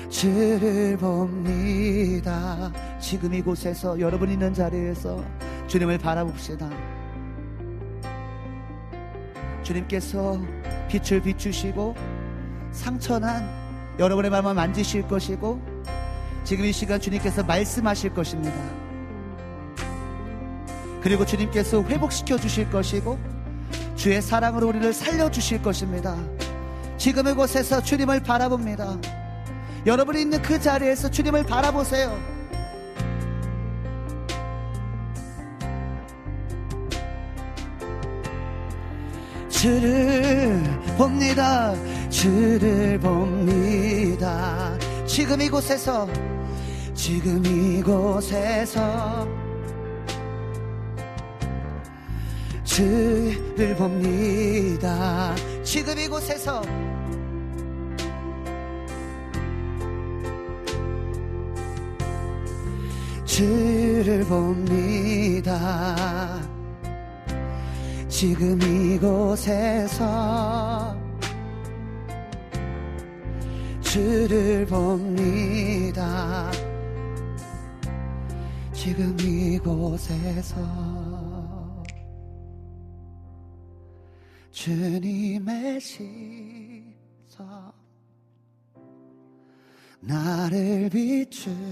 주를 봅니다. 지금 이곳에서 여러분 있는 자리에서 주님을 바라봅시다. 주님께서 빛을 비추시고 상처난 여러분의 마음을 만지실 것이고 지금 이 시간 주님께서 말씀하실 것입니다. 그리고 주님께서 회복시켜 주실 것이고 주의 사랑으로 우리를 살려 주실 것입니다. 지금 이곳에서 주님을 바라봅니다. 여러분이 있는 그 자리에서 주님을 바라보세요. 주를 봅니다. 주를 봅니다. 지금 이곳에서, 지금 이곳에서, 주를 봅니다. 지금 이곳에서, 주를 봅니다. 지금 이곳에서 주를 봅니다. 지금 이곳에서 주님의 시 나를 비추시고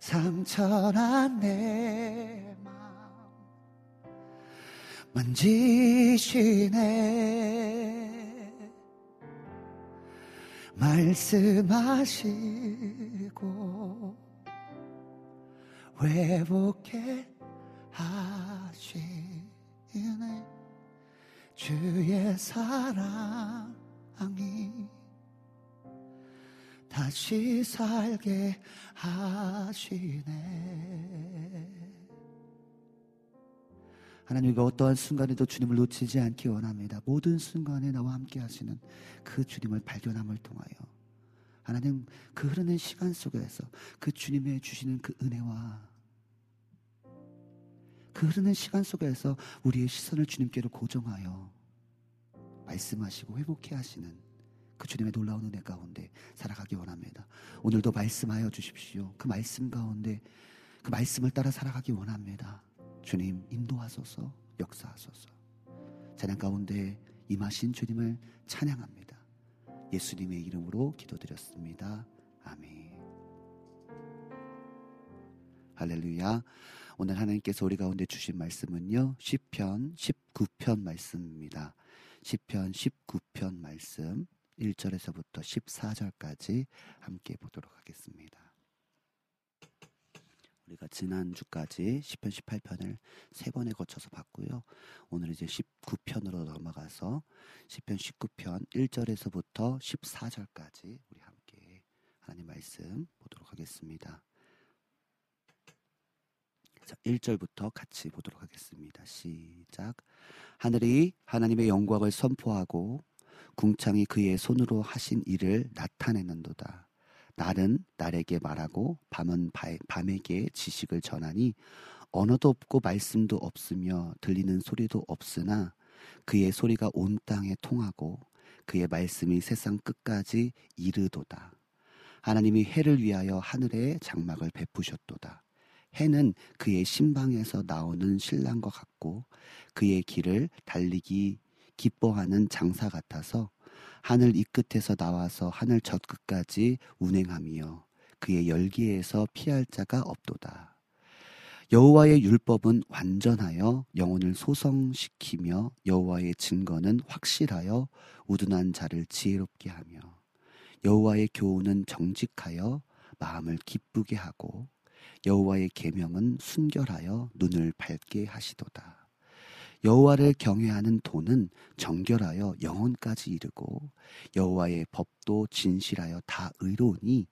상처난 내 마음 만지시네. 말씀하시고 회복해 하시네. 주의 사랑 이 다시 살게 하시네. 하나님 우리가 어떠한 순간에도 주님을 놓치지 않기 원합니다. 모든 순간에 나와 함께 하시는 그 주님을 발견함을 통하여 하나님 그 흐르는 시간 속에서 그 주님의 주시는 그 은혜와 그 흐르는 시간 속에서 우리의 시선을 주님께로 고정하여 말씀하시고 회복해 하시는 그 주님의 놀라운 은혜 가운데 살아가기 원합니다. 오늘도 말씀하여 주십시오. 그 말씀 가운데 그 말씀을 따라 살아가기 원합니다. 주님 인도하소서 역사하소서 찬양 가운데 임하신 주님을 찬양합니다. 예수님의 이름으로 기도드렸습니다. 아멘. 할렐루야. 오늘 하나님께서 우리 가운데 주신 말씀은요. 10편 19편 말씀입니다. 10편 19편 말씀 1절에서부터 14절까지 함께 보도록 하겠습니다. 우리가 지난주까지 10편 18편을 세 번에 거쳐서 봤고요. 오늘 이제 19편으로 넘어가서 10편 19편 1절에서부터 14절까지 우리 함께 하나님 말씀 보도록 하겠습니다. 자, 1절부터 같이 보도록 하겠습니다. 시작. 하늘이 하나님의 영광을 선포하고 궁창이 그의 손으로 하신 일을 나타내는도다. 날은 날에게 말하고 밤은 바- 밤에게 지식을 전하니 언어도 없고 말씀도 없으며 들리는 소리도 없으나 그의 소리가 온 땅에 통하고 그의 말씀이 세상 끝까지 이르도다. 하나님이 해를 위하여 하늘에 장막을 베푸셨도다. 해는 그의 신방에서 나오는 신랑과 같고 그의 길을 달리기 기뻐하는 장사 같아서 하늘 이 끝에서 나와서 하늘 저 끝까지 운행하며 그의 열기에서 피할 자가 없도다. 여호와의 율법은 완전하여 영혼을 소성시키며 여호와의 증거는 확실하여 우둔한 자를 지혜롭게 하며 여호와의 교훈은 정직하여 마음을 기쁘게 하고 여호와의 계명은 순결하여 눈을 밝게 하시도다. 여호와를 경외하는 도는 정결하여 영혼까지 이르고 여호와의 법도 진실하여 다 의로우니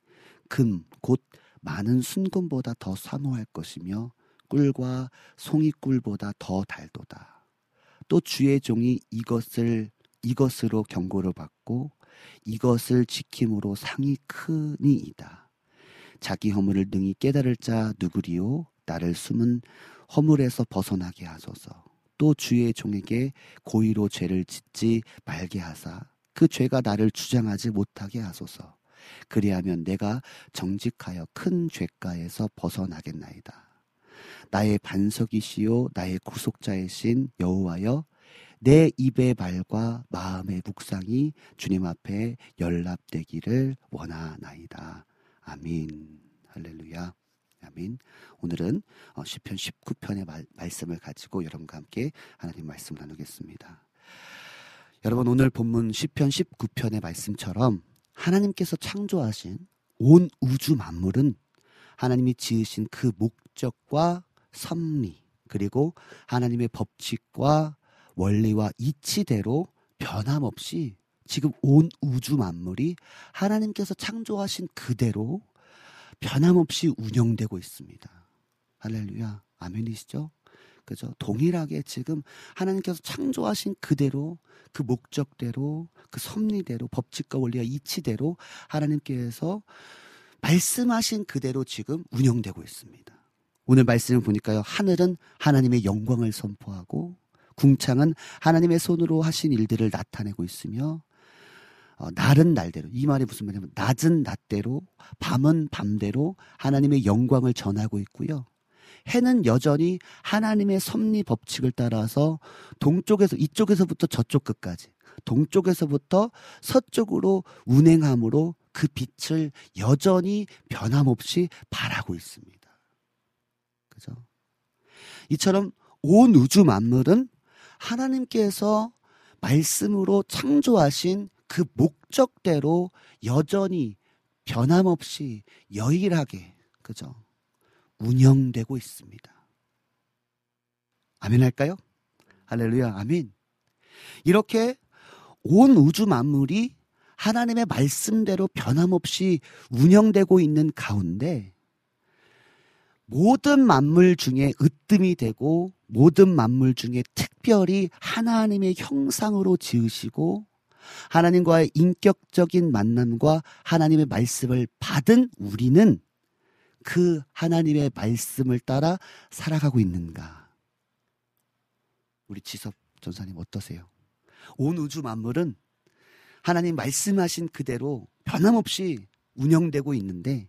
금 곧 많은 순금보다 더 사모할 것이며 꿀과 송이꿀보다 더 달도다. 또 주의 종이 이것을 이것으로 경고를 받고 이것을 지킴으로 상이 크니이다. 자기 허물을 능히 깨달을 자 누구리요? 나를 숨은 허물에서 벗어나게 하소서. 또 주의 종에게 고의로 죄를 짓지 말게 하사 그 죄가 나를 주장하지 못하게 하소서. 그리하면 내가 정직하여 큰 죄가에서 벗어나겠나이다. 나의 반석이시요 나의 구속자이신 여호와여 내 입의 말과 마음의 묵상이 주님 앞에 연락되기를 원하나이다. 아민. 할렐루야. 아민. 오늘은 어, 시편 19편의 말, 말씀을 가지고 여러분과 함께 하나님 말씀 나누겠습니다. 여러분 오늘 본문 시편 19편의 말씀처럼 하나님께서 창조하신 온 우주 만물은 하나님이 지으신 그 목적과 섭리 그리고 하나님의 법칙과 원리와 이치대로 변함없이 지금 온 우주 만물이 하나님께서 창조하신 그대로 변함없이 운영되고 있습니다. 할렐루야. 아멘이시죠? 그죠? 동일하게 지금 하나님께서 창조하신 그대로 그 목적대로 그 섭리대로 법칙과 원리와 이치대로 하나님께서 말씀하신 그대로 지금 운영되고 있습니다. 오늘 말씀을 보니까요. 하늘은 하나님의 영광을 선포하고 궁창은 하나님의 손으로 하신 일들을 나타내고 있으며 어, 날은 날대로 이 말이 무슨 말이냐면 낮은 낮대로 밤은 밤대로 하나님의 영광을 전하고 있고요. 해는 여전히 하나님의 섭리 법칙을 따라서 동쪽에서 이쪽에서부터 저쪽 끝까지 동쪽에서부터 서쪽으로 운행함으로 그 빛을 여전히 변함없이 발하고 있습니다. 그죠? 이처럼 온 우주 만물은 하나님께서 말씀으로 창조하신 그 목적대로 여전히 변함없이 여일하게 그죠? 운영되고 있습니다. 아멘 할까요? 할렐루야, 아멘. 이렇게 온 우주 만물이 하나님의 말씀대로 변함없이 운영되고 있는 가운데 모든 만물 중에 으뜸이 되고 모든 만물 중에 특별히 하나님의 형상으로 지으시고 하나님과의 인격적인 만남과 하나님의 말씀을 받은 우리는 그 하나님의 말씀을 따라 살아가고 있는가? 우리 지섭 전사님 어떠세요? 온 우주 만물은 하나님 말씀하신 그대로 변함없이 운영되고 있는데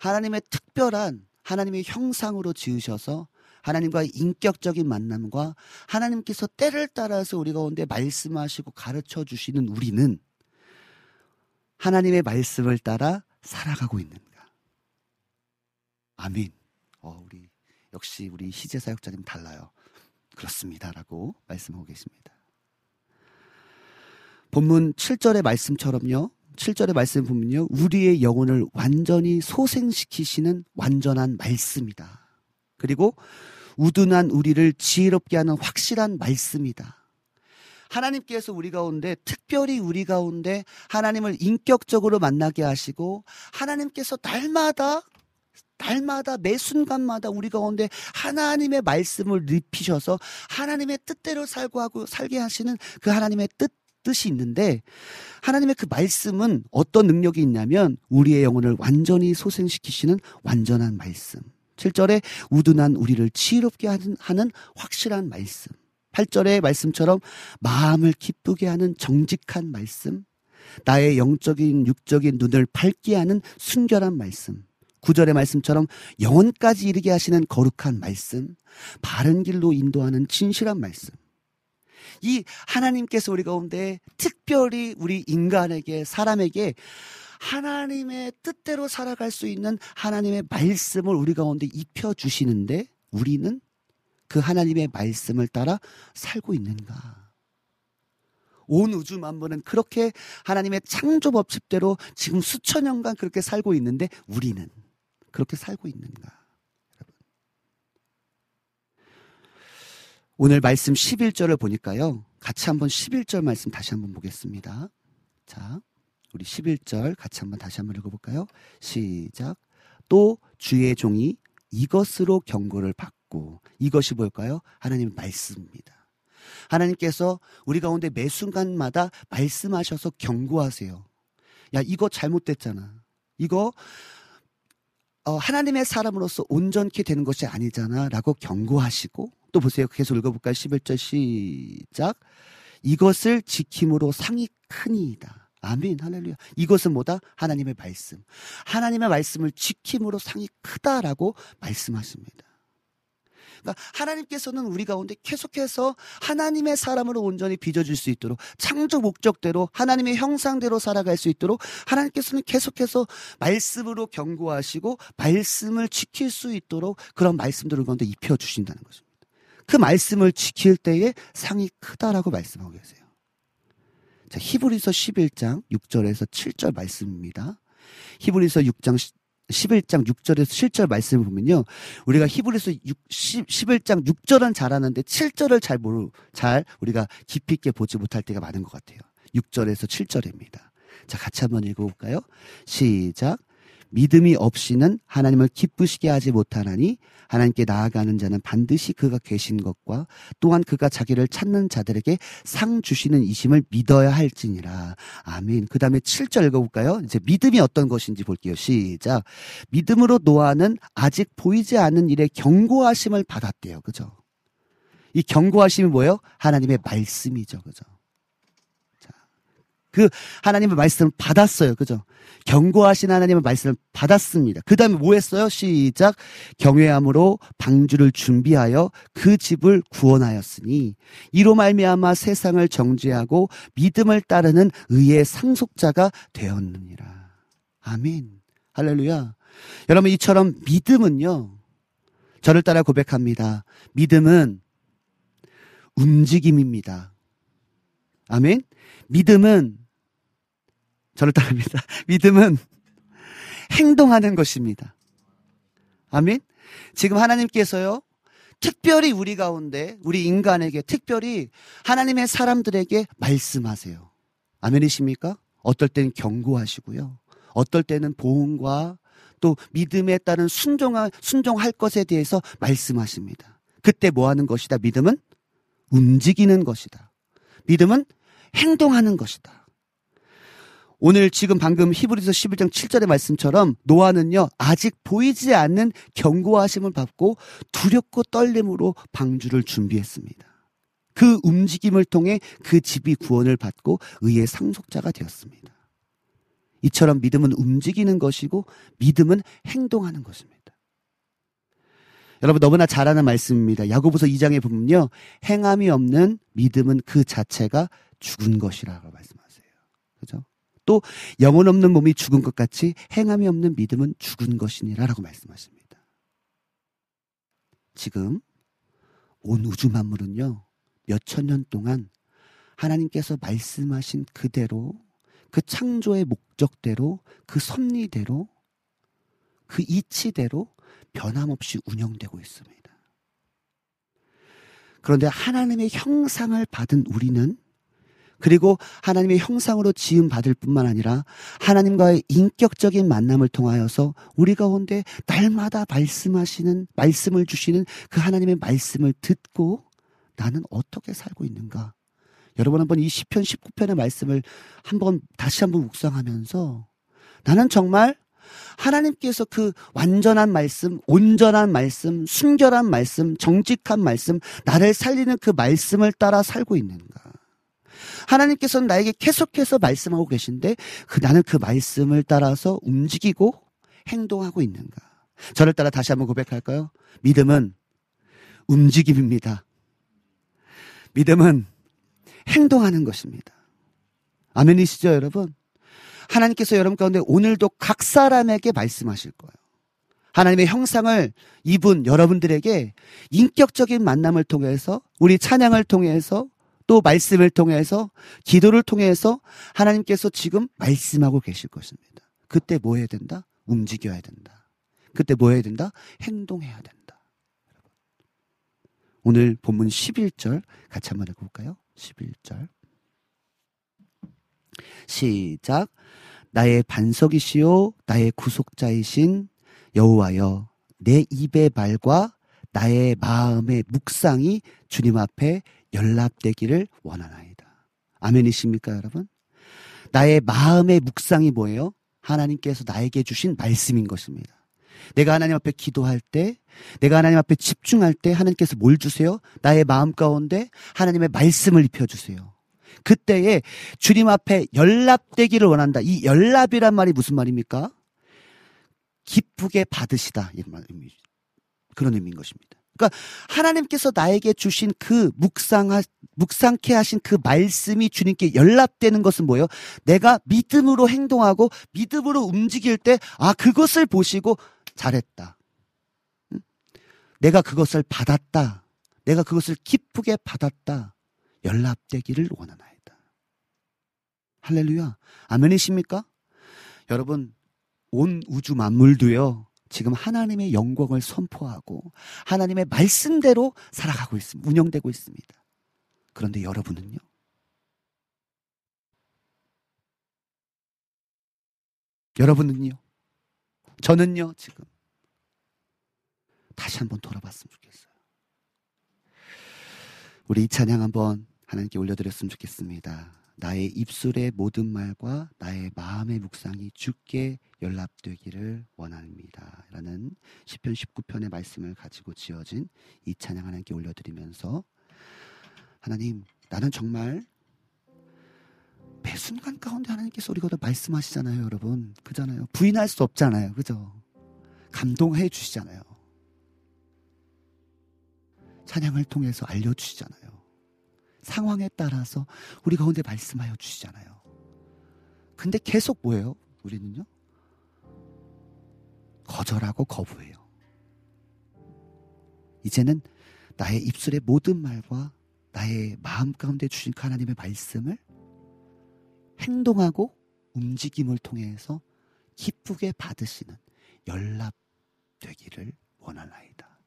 하나님의 특별한 하나님의 형상으로 지으셔서 하나님과의 인격적인 만남과 하나님께서 때를 따라서 우리 가운데 말씀하시고 가르쳐 주시는 우리는 하나님의 말씀을 따라 살아가고 있는가? 아멘. 어, 우리 역시 우리 희재 사역자님 달라요. 그렇습니다라고 말씀하고 계십니다. 본문 7절의 말씀처럼요. 7절의 말씀 보면요. 우리의 영혼을 완전히 소생시키시는 완전한 말씀이다. 그리고 우둔한 우리를 지혜롭게 하는 확실한 말씀이다. 하나님께서 우리 가운데 특별히 우리 가운데 하나님을 인격적으로 만나게 하시고 하나님께서 날마다 날마다 매 순간마다 우리 가운데 하나님의 말씀을 눕히셔서 하나님의 뜻대로 살고 하고 살게 하시는 그 하나님의 뜻 뜻이 있는데 하나님의 그 말씀은 어떤 능력이 있냐면 우리의 영혼을 완전히 소생시키시는 완전한 말씀. 7절에 우둔한 우리를 하는, 하는 확실한 말씀. 8절의 말씀처럼 마음을 기쁘게 하는 정직한 말씀. 나의 영적인 육적인 눈을 밝게 하는 순결한 말씀. 9절의 말씀처럼 영혼까지 이르게 하시는 거룩한 말씀. 바른 길로 인도하는 진실한 말씀. 이 하나님께서 우리 가운데 특별히 우리 인간에게 사람에게 하나님의 뜻대로 살아갈 수 있는 하나님의 말씀을 우리 가운데 입혀 주시는데 우리는 그 하나님의 말씀을 따라 살고 있는가? 온 우주 만물은 그렇게 하나님의 창조 법칙대로 지금 수천 년간 그렇게 살고 있는데 우리는 그렇게 살고 있는가? 오늘 말씀 11절을 보니까요. 같이 한번 11절 말씀 다시 한번 보겠습니다. 자, 우리 11절 같이 한번 다시 한번 읽어볼까요? 시작. 또 주의 종이 이것으로 경고를 받고 이것이 뭘까요? 하나님의 말씀입니다. 하나님께서 우리 가운데 매 순간마다 말씀하셔서 경고하세요. 야, 이거 잘못됐잖아. 이거 어, 하나님의 사람으로서 온전케 되는 것이 아니잖아. 라고 경고하시고 또 보세요. 계속 읽어볼까요? 11절 시작. 이것을 지킴으로 상이 크니이다. 아멘. 할렐루야. 이것은 뭐다? 하나님의 말씀. 하나님의 말씀을 지킴으로 상이 크다라고 말씀하십니다. 그러니까 하나님께서는 우리 가운데 계속해서 하나님의 사람으로 온전히 빚어질 수 있도록 창조 목적대로 하나님의 형상대로 살아갈 수 있도록 하나님께서는 계속해서 말씀으로 경고하시고 말씀을 지킬 수 있도록 그런 말씀들을 가운데 입혀 주신다는 것입니다. 그 말씀을 지킬 때에 상이 크다라고 말씀하고 계세요. 자, 히브리서 11장 6절에서 7절 말씀입니다. 히브리서 6장 11장 6절에서 7절 말씀을 보면요. 우리가 히브리서 6, 10, 11장 6절은 잘하는데 7절을 잘 모르, 잘 우리가 깊이 있게 보지 못할 때가 많은 것 같아요. 6절에서 7절입니다. 자, 같이 한번 읽어볼까요? 시작. 믿음이 없이는 하나님을 기쁘시게 하지 못하나니 하나님께 나아가는 자는 반드시 그가 계신 것과 또한 그가 자기를 찾는 자들에게 상 주시는 이심을 믿어야 할지니라. 아멘. 그 다음에 7절 읽어볼까요? 이제 믿음이 어떤 것인지 볼게요. 시작. 믿음으로 노아는 아직 보이지 않는 일에 경고하심을 받았대요. 그죠? 이 경고하심이 뭐예요? 하나님의 말씀이죠. 그죠? 그 하나님의 말씀을 받았어요. 그죠? 경고하신 하나님의 말씀을 받았습니다. 그 다음에 뭐 했어요? 시작. 경외함으로 방주를 준비하여 그 집을 구원하였으니 이로 말미암아 세상을 정죄하고 믿음을 따르는 의의 상속자가 되었느니라. 아멘. 할렐루야. 여러분 이처럼 믿음은요. 저를 따라 고백합니다. 믿음은 움직임입니다. 아멘. 믿음은 저를 따릅니다. 믿음은 행동하는 것입니다. 아멘. 지금 하나님께서요. 특별히 우리 가운데 우리 인간에게 특별히 하나님의 사람들에게 말씀하세요. 아멘이십니까? 어떨 때는 경고하시고요. 어떨 때는 보험과 또 믿음에 따른 순종할, 순종할 것에 대해서 말씀하십니다. 그때 뭐 하는 것이다? 믿음은 움직이는 것이다. 믿음은 행동하는 것이다. 오늘 지금 방금 히브리서 11장 7절의 말씀처럼 노아는요, 아직 보이지 않는 경고하심을 받고 두렵고 떨림으로 방주를 준비했습니다. 그 움직임을 통해 그 집이 구원을 받고 의의 상속자가 되었습니다. 이처럼 믿음은 움직이는 것이고 믿음은 행동하는 것입니다. 여러분 너무나 잘 아는 말씀입니다. 야고보서 2장에 보면요. 행함이 없는 믿음은 그 자체가 죽은 것이라고 말씀하세요. 그죠? 또 영혼 없는 몸이 죽은 것 같이 행함이 없는 믿음은 죽은 것이니라라고 말씀하십니다. 지금 온 우주 만물은요. 몇 천 년 동안 하나님께서 말씀하신 그대로 그 창조의 목적대로 그 섭리대로 그 이치대로 변함없이 운영되고 있습니다. 그런데 하나님의 형상을 받은 우리는 그리고 하나님의 형상으로 지음 받을 뿐만 아니라 하나님과의 인격적인 만남을 통하여서 우리 가운데 날마다 말씀하시는 말씀을 주시는 그 하나님의 말씀을 듣고 나는 어떻게 살고 있는가? 여러분 한번 이 시편 19편의 말씀을 한번 다시 한번 묵상하면서 나는 정말 하나님께서 그 완전한 말씀, 온전한 말씀, 순결한 말씀, 정직한 말씀, 나를 살리는 그 말씀을 따라 살고 있는가? 하나님께서는 나에게 계속해서 말씀하고 계신데 그 나는 그 말씀을 따라서 움직이고 행동하고 있는가? 저를 따라 다시 한번 고백할까요? 믿음은 움직임입니다. 믿음은 행동하는 것입니다. 아멘이시죠, 여러분? 하나님께서 여러분 가운데 오늘도 각 사람에게 말씀하실 거예요. 하나님의 형상을 입은 여러분들에게 인격적인 만남을 통해서 우리 찬양을 통해서 또 말씀을 통해서 기도를 통해서 하나님께서 지금 말씀하고 계실 것입니다. 그때 뭐 해야 된다? 움직여야 된다. 그때 뭐 해야 된다? 행동해야 된다. 오늘 본문 11절 같이 한번 읽어볼까요? 11절. 시작. 나의 반석이시요 나의 구속자이신 여호와여 내 입의 말과 나의 마음의 묵상이 주님 앞에 연락되기를 원하나이다. 아멘이십니까, 여러분? 나의 마음의 묵상이 뭐예요? 하나님께서 나에게 주신 말씀인 것입니다. 내가 하나님 앞에 기도할 때, 내가 하나님 앞에 집중할 때 하나님께서 뭘 주세요? 나의 마음 가운데 하나님의 말씀을 입혀주세요. 그때에 주님 앞에 연락되기를 원한다. 이 연락이란 말이 무슨 말입니까? 기쁘게 받으시다. 이런 의미, 그런 의미인 것입니다. 그러니까 하나님께서 나에게 주신 그 묵상 묵상케 하신 그 말씀이 주님께 연락되는 것은 뭐예요? 내가 믿음으로 행동하고 믿음으로 움직일 때 아 그것을 보시고 잘했다. 내가 그것을 받았다. 내가 그것을 기쁘게 받았다. 연락되기를 원하나이다. 할렐루야. 아멘이십니까? 여러분, 온 우주 만물도요, 지금 하나님의 영광을 선포하고 하나님의 말씀대로 살아가고 있습니다. 운영되고 있습니다. 그런데 여러분은요? 여러분은요? 저는요, 지금. 다시 한번 돌아봤으면 좋겠어요. 우리 이 찬양 한번 하나님께 올려드렸으면 좋겠습니다. 나의 입술의 모든 말과 나의 마음의 묵상이 주께 연락되기를 원합니다. 라는 10편 19편의 말씀을 가지고 지어진 이 찬양 하나님께 올려드리면서 하나님 나는 정말 매 순간 가운데 하나님께서 우리가 말씀하시잖아요 여러분. 그잖아요. 부인할 수 없잖아요. 그죠? 감동해 주시잖아요. 찬양을 통해서 알려주시잖아요 상황에 따라서 우리 가운데 말씀하여 주시잖아요. 근데 계속 뭐예요? 우리는요? 거절하고 거부해요. 이제는 나의 입술의 모든 말과 나의 마음 가운데 주신 그 하나님의 말씀을 행동하고 움직임을 통해서 기쁘게 받으시는 연락되기를 원하나이다.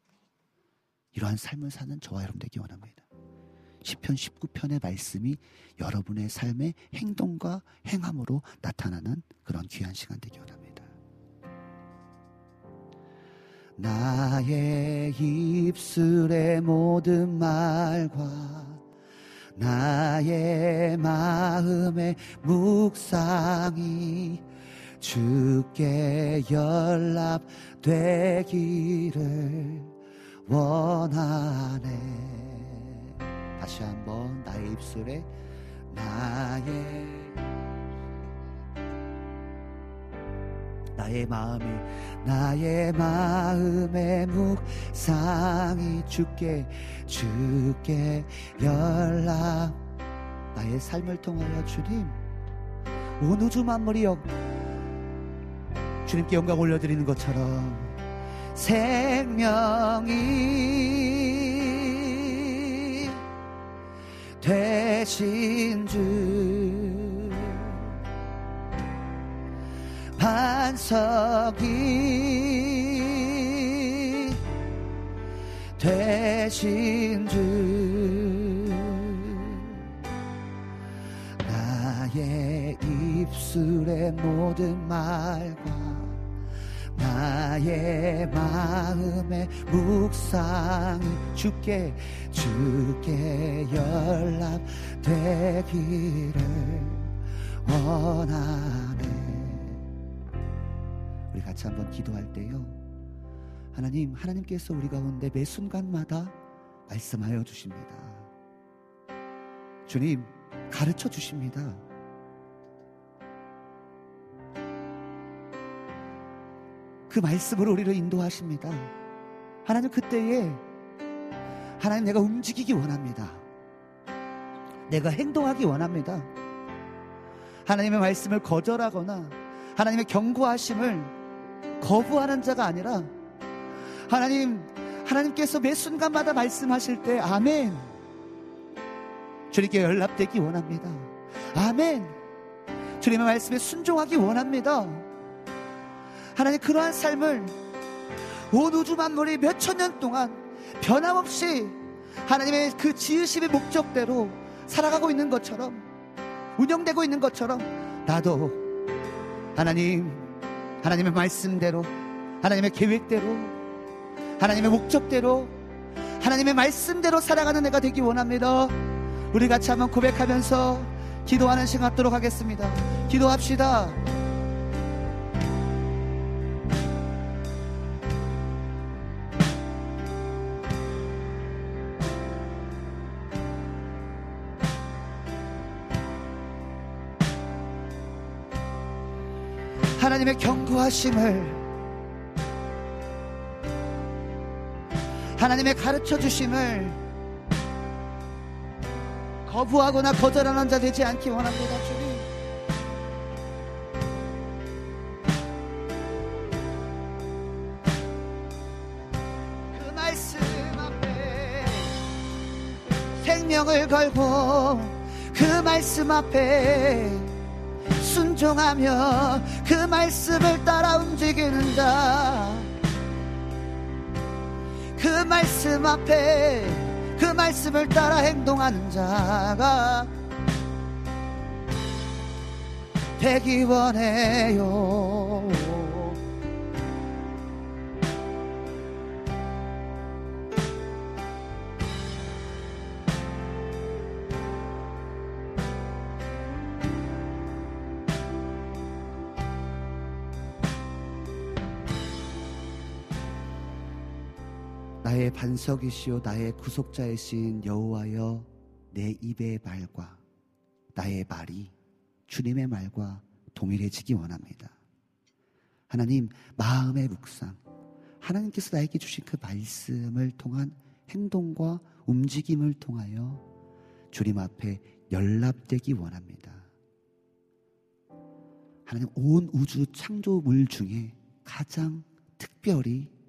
이러한 삶을 사는 저와 여러분 되기 원합니다. 10편 19편의 말씀이 여러분의 삶의 행동과 행함으로 나타나는 그런 귀한 시간 되기 원합니다. 나의 입술의 모든 말과 나의 마음의 묵상이 주께 연락되기를 원하네. 다시 한번 나의 입술에 나의 나의 마음이 나의 마음의 묵상이 주께 주께 연락. 나의 삶을 통하여 주님 온 우주 만물이여 주님께 영광 올려드리는 것처럼 생명이 되신 주. 반석이 되신 주. 나의 입술의 모든 말과 나 나의 마음의 묵상이 주께 주께 연락되기를 원하네. 우리 같이 한번 기도할 때요. 하나님 하나님께서 우리 가운데 매 순간마다 말씀하여 주십니다. 주님 가르쳐 주십니다 그 말씀으로 우리를 인도하십니다. 하나님 그때에 하나님 내가 움직이기 원합니다. 내가 행동하기 원합니다. 하나님의 말씀을 거절하거나 하나님의 경고하심을 거부하는 자가 아니라 하나님 하나님께서 매 순간마다 말씀하실 때 아멘 주님께 연락되기 원합니다. 아멘 주님의 말씀에 순종하기 원합니다. 하나님 그러한 삶을 온 우주 만물이 몇천 년 동안 변함없이 하나님의 그 지으심의 목적대로 살아가고 있는 것처럼 운영되고 있는 것처럼 나도 하나님 하나님의 말씀대로 하나님의 계획대로 하나님의 목적대로 하나님의 말씀대로 살아가는 내가 되기 원합니다. 우리 같이 한번 고백하면서 기도하는 시간 갖도록 하겠습니다. 기도합시다. 하나님의 경고하심을 하나님의 가르쳐 주심을 거부하거나 거절하는 자 되지 않기 원합니다, 주님. 그 말씀 앞에 생명을 걸고 그 말씀 앞에 순종하며 그 말씀을 따라 움직이는 자. 그 말씀 앞에 그 말씀을 따라 행동하는 자가 되기 원해요. 나의 반석이시오 나의 구속자이신 여호와여 내 입의 말과 나의 말이 주님의 말과 동일해지기 원합니다. 하나님 마음의 묵상 하나님께서 나에게 주신 그 말씀을 통한 행동과 움직임을 통하여 주님 앞에 연락되기 원합니다. 하나님 온 우주 창조물 중에 가장 특별히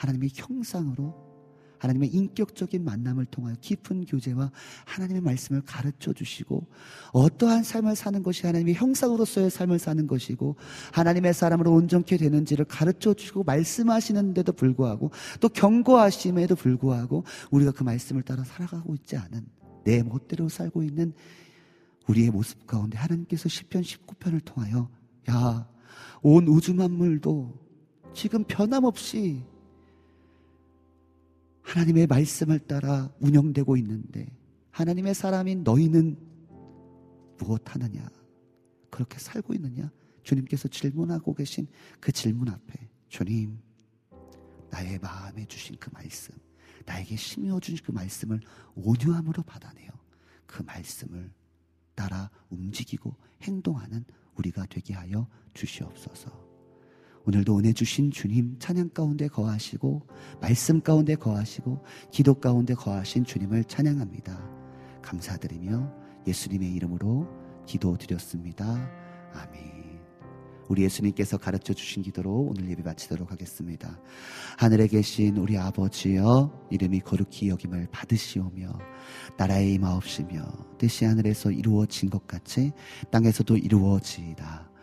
하나님의 형상으로 하나님의 인격적인 만남을 통하여 깊은 교제와 하나님의 말씀을 가르쳐 주시고 어떠한 삶을 사는 것이 하나님의 형상으로서의 삶을 사는 것이고 하나님의 사람으로 온전케 되는지를 가르쳐 주시고 말씀하시는데도 불구하고 또 경고하심에도 불구하고 우리가 그 말씀을 따라 살아가고 있지 않은 내 멋대로 살고 있는 우리의 모습 가운데 하나님께서 시편 19편을 통하여 야 온 우주 만물도 지금 변함없이 하나님의 말씀을 따라 운영되고 있는데 하나님의 사람인 너희는 무엇 하느냐? 그렇게 살고 있느냐? 주님께서 질문하고 계신 그 질문 앞에 주님 나의 마음에 주신 그 말씀 나에게 심어 주신 그 말씀을 온유함으로 받아내어 그 말씀을 따라 움직이고 행동하는 우리가 되게 하여 주시옵소서. 오늘도 은혜 주신 주님 찬양 가운데 거하시고 말씀 가운데 거하시고 기도 가운데 거하신 주님을 찬양합니다. 감사드리며 예수님의 이름으로 기도 드렸습니다. 아멘. 우리 예수님께서 가르쳐 주신 기도로 오늘 예배 마치도록 하겠습니다. 하늘에 계신 우리 아버지여 이름이 거룩히 여김을 받으시오며 나라의 임하옵시며 뜻이 하늘에서 이루어진 것 같이 땅에서도 이루어지이다.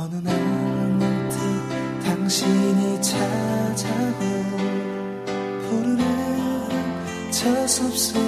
어느 날 문득 당신이 찾아온 푸르른 저 숲속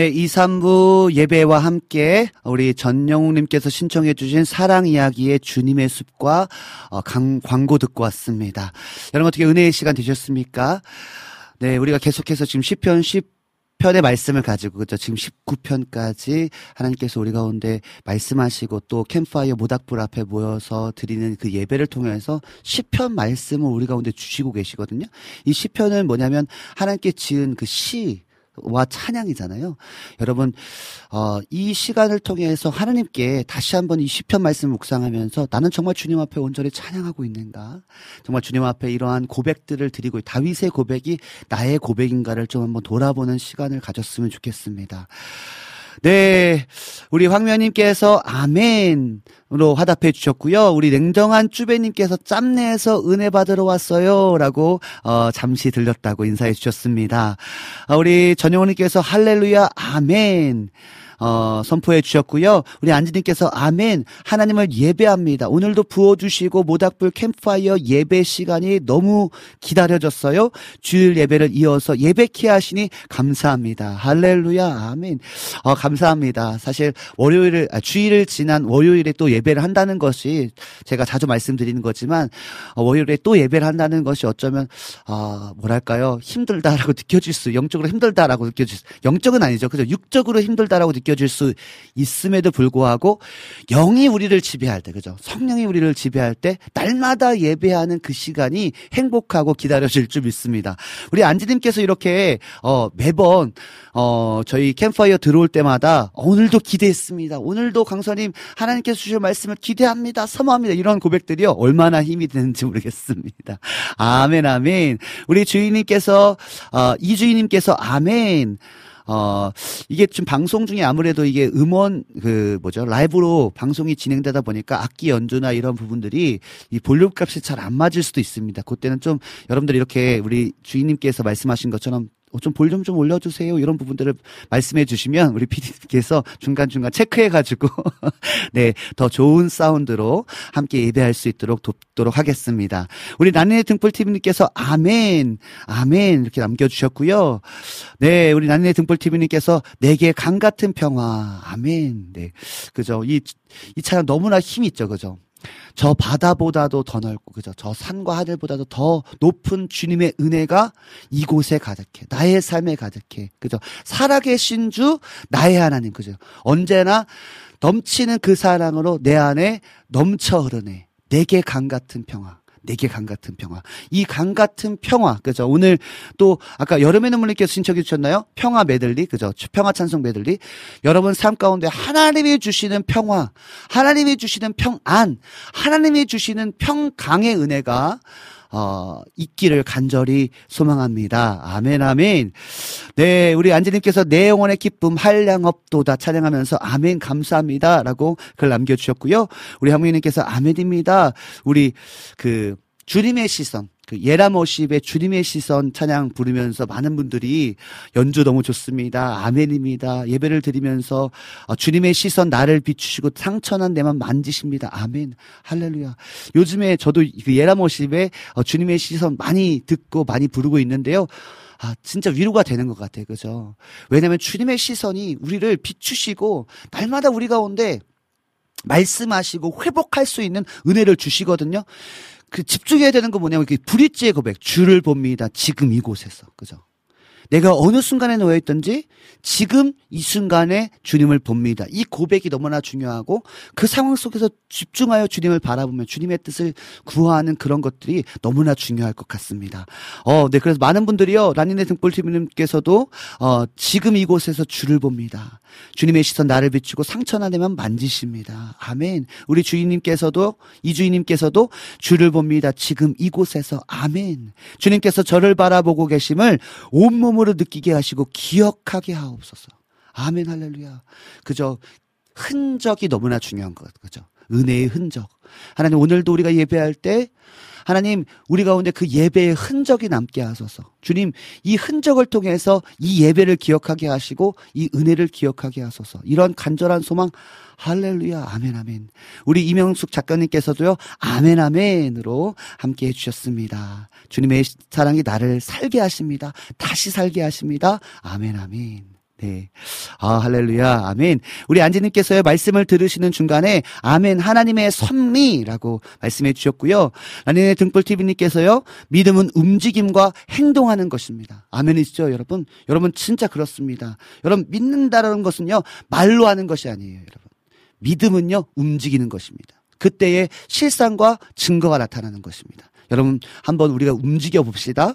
네, 2, 3부 예배와 함께 우리 전영웅님께서 신청해주신 사랑 이야기의 주님의 숲과 어, 강- 광고 듣고 왔습니다. 여러분 어떻게 은혜의 시간 되셨습니까? 네, 우리가 계속해서 지금 10편, 10 편의 말씀을 가지고, 그죠? 지금 19편까지 하나님께서 우리 가운데 말씀하시고 또 캠파이어 모닥불 앞에 모여서 드리는 그 예배를 통해서 10편 말씀을 우리 가운데 주시고 계시거든요. 이 10편은 뭐냐면 하나님께 지은 그 시, 와 찬양이잖아요. 여러분, 어, 이 시간을 통해서 하나님께 다시 한번 이 시편 말씀 묵상하면서 나는 정말 주님 앞에 온전히 찬양하고 있는가? 정말 주님 앞에 이러한 고백들을 드리고 있- 다윗의 고백이 나의 고백인가를 좀 한번 돌아보는 시간을 가졌으면 좋겠습니다. 네, 우리 황면님께서 아멘으로 화답해 주셨고요. 우리 냉정한 쭈배님께서 짬내에서 은혜 받으러 왔어요 라고 어, 잠시 들렸다고 인사해 주셨습니다. 아, 우리 전영훈님께서 할렐루야 아멘. 어, 선포해 주셨고요. 우리 안지님께서 아멘 하나님을 예배합니다. 오늘도 부어주시고 모닥불 캠프파이어 예배 시간이 너무 기다려졌어요. 주일 예배를 이어서 예배케 하시니 감사합니다. 할렐루야 아멘. 어, 감사합니다. 사실 월요일을 아, 주일을 지난 월요일에 또 예배를 한다는 것이 제가 자주 말씀드리는 거지만 어, 월요일에 또 예배를 한다는 것이 어쩌면 아 뭐랄까요 힘들다라고 느껴질 수 영적으로 힘들다라고 느껴질 수 영적은 아니죠 그죠 육적으로 힘들다라고 느껴질 느껴질 수 있음에도 불구하고 영이 우리를 지배할 때, 그죠? 성령이 우리를 지배할 때 날마다 예배하는 그 시간이 행복하고 기다려질 줄 믿습니다. 우리 안지님께서 이렇게 어 매번 어 저희 캠파이어 들어올 때마다 오늘도 기대했습니다. 오늘도 강사님 하나님께서 주실 말씀을 기대합니다. 사모합니다. 이런 고백들이요 얼마나 힘이 되는지 모르겠습니다. 아멘 아멘. 우리 주인님께서 어 이주인님께서 아멘. 어, 이게 좀 방송 중에 아무래도 이게 음원, 그, 뭐죠, 라이브로 방송이 진행되다 보니까 악기 연주나 이런 부분들이 이 볼륨 값이 잘 안 맞을 수도 있습니다. 그때는 좀 여러분들 이렇게 우리 주인님께서 말씀하신 것처럼 어, 좀 볼 좀 좀 올려주세요. 이런 부분들을 말씀해 주시면 우리 PD님께서 중간중간 체크해가지고 네, 더 좋은 사운드로 함께 예배할 수 있도록 돕도록 하겠습니다. 우리 나는의 등불TV님께서 아멘, 아멘 이렇게 남겨주셨고요. 네, 우리 나는의 등불TV님께서 내게 강 같은 평화, 아멘. 네, 그죠. 이, 이 차량 너무나 힘이 있죠. 그죠. 저 바다보다도 더 넓고 그죠? 저 산과 하늘보다도 더 높은 주님의 은혜가 이곳에 가득해. 나의 삶에 가득해. 그죠? 살아계신 주 나의 하나님 그죠? 언제나 넘치는 그 사랑으로 내 안에 넘쳐 흐르네. 내게 강 같은 평화 내게 강 같은 평화. 이 강 같은 평화. 그죠? 오늘 또 아까 여름의 눈물님께서 신청해 주셨나요? 평화 메들리. 그죠? 평화 찬송 메들리. 여러분 삶 가운데 하나님이 주시는 평화, 하나님이 주시는 평안, 하나님이 주시는 평강의 은혜가 어, 있기를 간절히 소망합니다. 아멘, 아멘. 네, 우리 안지님께서 내 영혼의 기쁨 한량없도다 찬양하면서 아멘 감사합니다. 라고 글 남겨주셨고요. 우리 한무희님께서 아멘입니다. 우리 그 주님의 시선, 그 예라모십의 주님의 시선 찬양 부르면서 많은 분들이 연주 너무 좋습니다. 아멘입니다. 예배를 드리면서 어, 주님의 시선 나를 비추시고 상처난 내만 만지십니다. 아멘. 할렐루야. 요즘에 저도 그 예라모십의 어, 주님의 시선 많이 듣고 많이 부르고 있는데요. 아, 진짜 위로가 되는 것 같아요. 그죠? 왜냐면 주님의 시선이 우리를 비추시고 날마다 우리 가운데 말씀하시고 회복할 수 있는 은혜를 주시거든요. 그 집중해야 되는 거 뭐냐면 그 브릿지의 고백, 주를 봅니다. 지금 이곳에서. 그죠? 내가 어느 순간에 놓여 있든지 지금 이 순간에 주님을 봅니다. 이 고백이 너무나 중요하고 그 상황 속에서 집중하여 주님을 바라보면 주님의 뜻을 구하는 그런 것들이 너무나 중요할 것 같습니다. 어, 네. 그래서 많은 분들이요. 라니네 등불TV님께서도 어, 지금 이곳에서 주를 봅니다. 주님의 시선 나를 비추고 상처나 되면 만지십니다. 아멘. 우리 주인님께서도 이 주인님께서도 주를 봅니다. 지금 이곳에서 아멘. 주님께서 저를 바라보고 계심을 온몸으로 느끼게 하시고 기억하게 하옵소서. 아멘 할렐루야. 그저 흔적이 너무나 중요한 것 그죠? 은혜의 흔적. 하나님 오늘도 우리가 예배할 때 하나님 우리 가운데 그 예배의 흔적이 남게 하소서. 주님 이 흔적을 통해서 이 예배를 기억하게 하시고 이 은혜를 기억하게 하소서. 이런 간절한 소망 할렐루야 아멘 아멘. 우리 이명숙 작가님께서도요 아멘 아멘으로 함께 해주셨습니다. 주님의 사랑이 나를 살게 하십니다. 다시 살게 하십니다. 아멘 아멘. 네. 아, 할렐루야. 아멘. 우리 안지님께서요, 말씀을 들으시는 중간에, 아멘, 하나님의 섭리라고 말씀해 주셨고요. 라니네 등불TV님께서요, 믿음은 움직임과 행동하는 것입니다. 아멘이시죠, 여러분? 여러분, 진짜 그렇습니다. 여러분, 믿는다라는 것은요, 말로 하는 것이 아니에요, 여러분. 믿음은요, 움직이는 것입니다. 그때의 실상과 증거가 나타나는 것입니다. 여러분 한번 우리가 움직여 봅시다.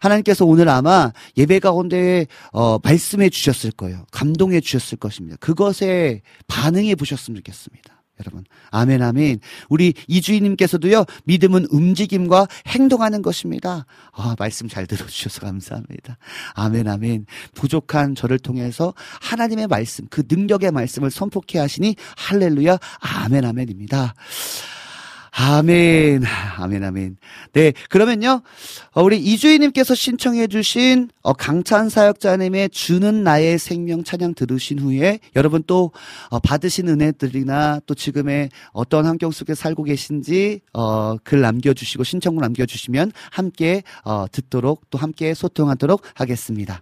하나님께서 오늘 아마 예배 가운데 어, 말씀해 주셨을 거예요. 감동해 주셨을 것입니다. 그것에 반응해 보셨으면 좋겠습니다. 여러분 아멘 아멘. 우리 이주인님께서도요 믿음은 움직임과 행동하는 것입니다. 아 말씀 잘 들어주셔서 감사합니다. 아멘 아멘. 부족한 저를 통해서 하나님의 말씀 그 능력의 말씀을 선포케 하시니 할렐루야 아멘 아멘입니다. 아멘, 아멘, 아멘. 네, 그러면요, 어, 우리 이주희님께서 신청해주신 어, 강찬 사역자님의 주는 나의 생명 찬양 들으신 후에 여러분 또 어, 받으신 은혜들이나 또 지금의 어떤 환경 속에 살고 계신지 어, 글 남겨주시고 신청을 남겨주시면 함께 어, 듣도록 또 함께 소통하도록 하겠습니다.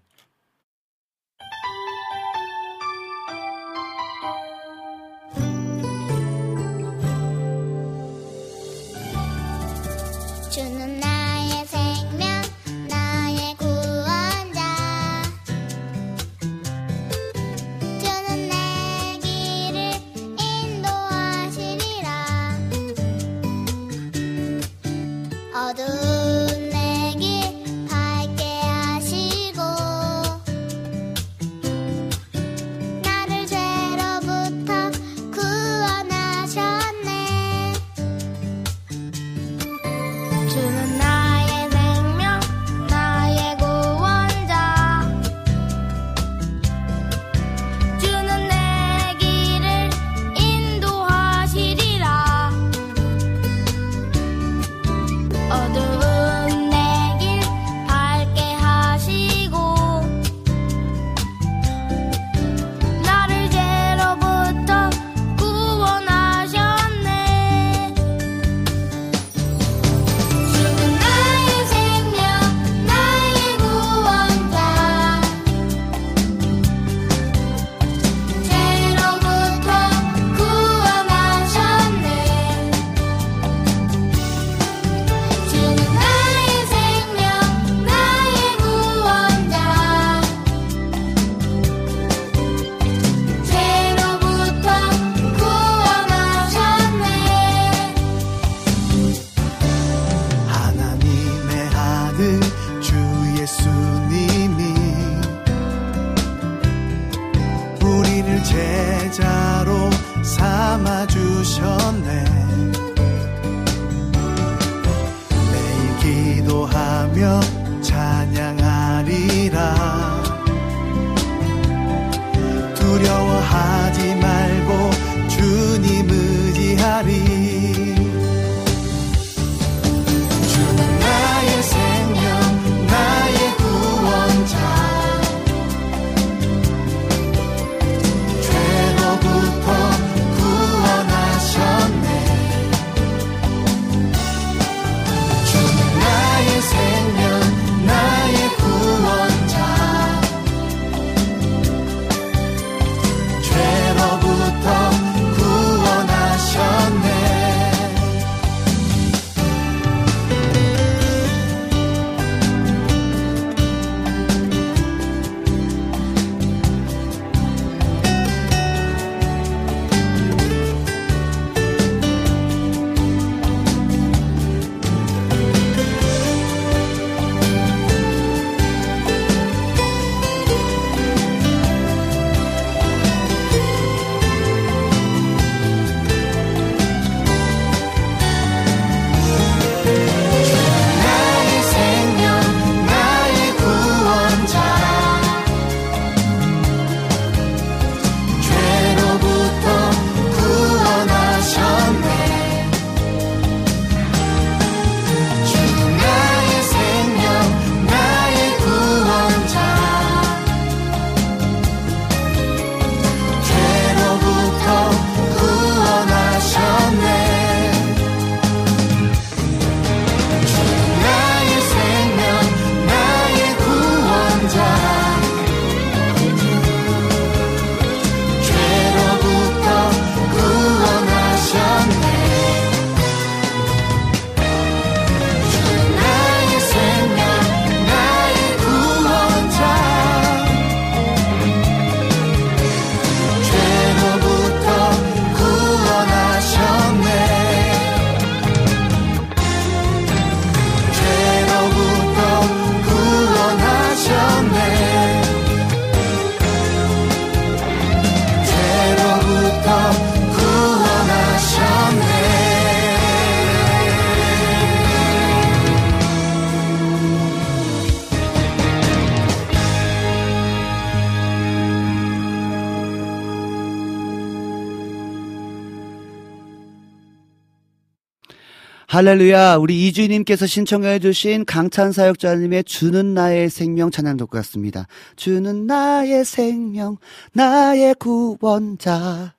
할렐루야. 우리 이주님께서 신청해 주신 강찬 사역자님의 주는 나의 생명 찬양 듣고 왔습니다. 주는 나의 생명, 나의 구원자.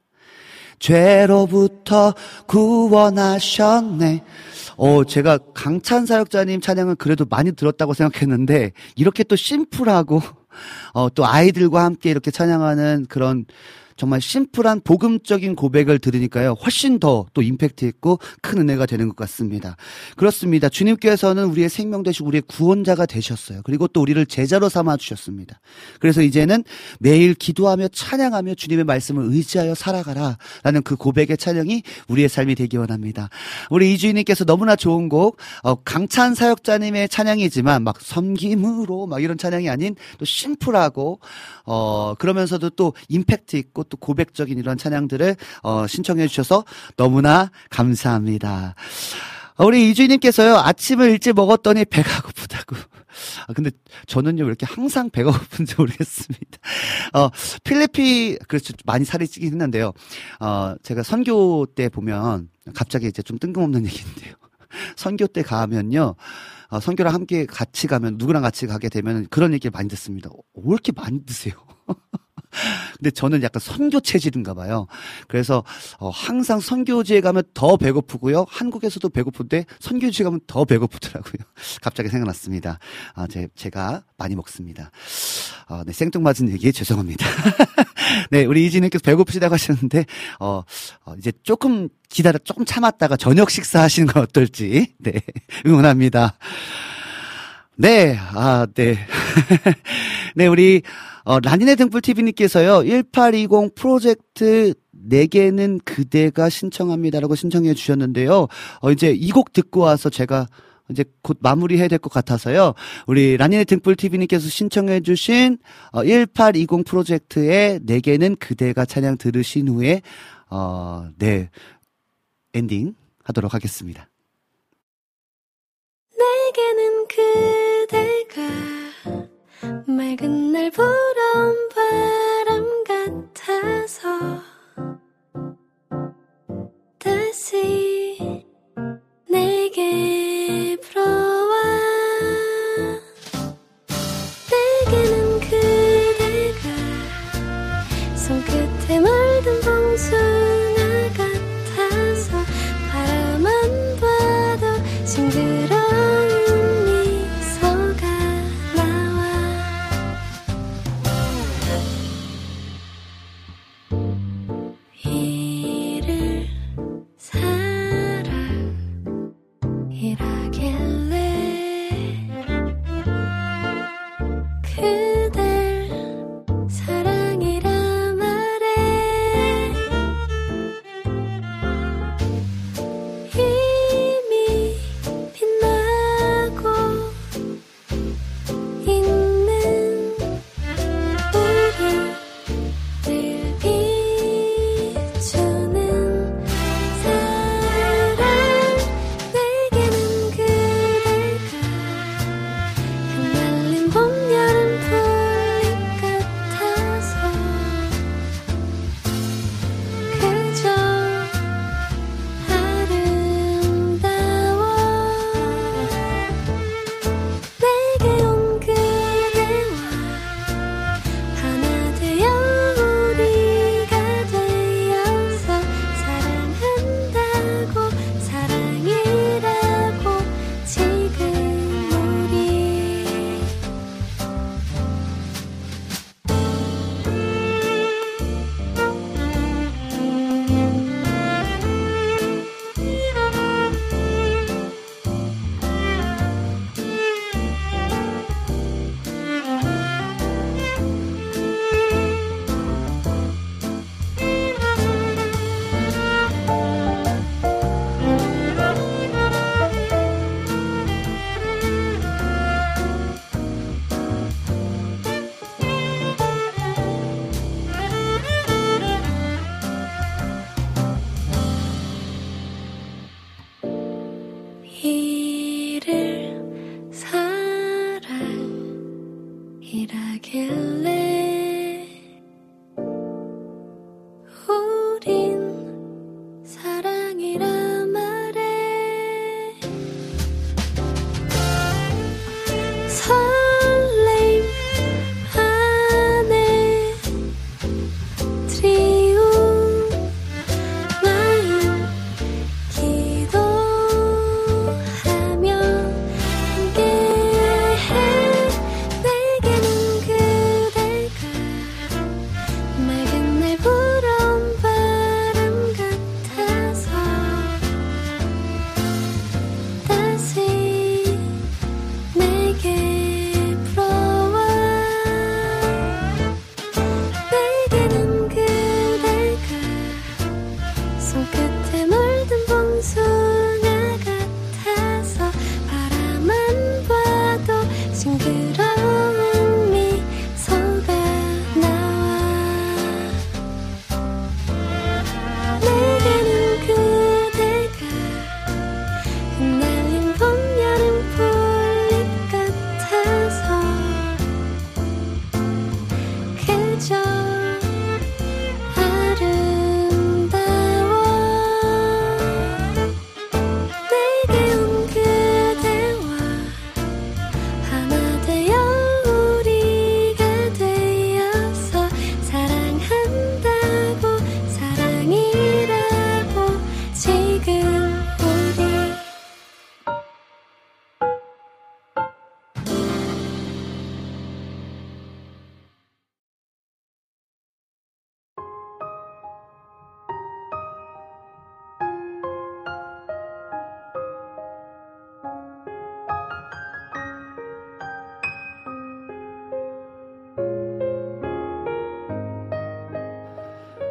죄로부터 구원하셨네. 어, 제가 강찬 사역자님 찬양은 그래도 많이 들었다고 생각했는데, 이렇게 또 심플하고, 어, 또 아이들과 함께 이렇게 찬양하는 그런 정말 심플한 복음적인 고백을 들으니까요. 훨씬 더 또 임팩트 있고 큰 은혜가 되는 것 같습니다. 그렇습니다. 주님께서는 우리의 생명 되시고 우리의 구원자가 되셨어요. 그리고 또 우리를 제자로 삼아 주셨습니다. 그래서 이제는 매일 기도하며 찬양하며 주님의 말씀을 의지하여 살아가라 라는 그 고백의 찬양이 우리의 삶이 되기 원합니다. 우리 이주인님께서 너무나 좋은 곡 어, 강찬 사역자님의 찬양이지만 막 섬김으로 막 이런 찬양이 아닌 또 심플하고 어 그러면서도 또 임팩트 있고 또 고백적인 이런 찬양들을 어 신청해 주셔서 너무나 감사합니다. 어, 우리 이주인님께서요 아침을 일찍 먹었더니 배가 고프다고. 아 근데 저는요 왜 이렇게 항상 배가 고픈지 모르겠습니다. 어 필리핀 그렇죠 많이 살이 찌긴 했는데요. 어 제가 선교 때 보면 갑자기 이제 좀 뜬금없는 얘기인데요. 선교 때 가면요. 어, 선교랑 함께 같이 가면 누구랑 같이 가게 되면 그런 얘기를 많이 듣습니다. 어, 왜 이렇게 많이 드세요? 근데 저는 약간 선교 체질인가 봐요. 그래서 어, 항상 선교지에 가면 더 배고프고요. 한국에서도 배고픈데 선교지에 가면 더 배고프더라고요. 갑자기 생각났습니다. 아, 제, 제가 많이 먹습니다. 어, 네, 생뚱맞은 얘기에 죄송합니다. 네, 우리 이진님께서 배고프시다고 하셨는데, 어, 어, 이제 조금 기다려, 조금 참았다가 저녁 식사 하시는 건 어떨지, 네, 응원합니다. 네, 아, 네. 네, 우리, 어, 라니네 등불 TV님께서요, 1820 프로젝트 4개는 그대가 신청합니다라고 신청해 주셨는데요. 어, 이제 이 곡 듣고 와서 제가 이제 곧 마무리해야 될 것 같아서요. 우리 라니네 등불 TV님께서 신청해 주신 어, 1820 프로젝트의 4개는 그대가 찬양 들으신 후에, 어, 네, 엔딩 하도록 하겠습니다. 내게는 그대가 맑은 날 부러운 바람 같아서 다시 내게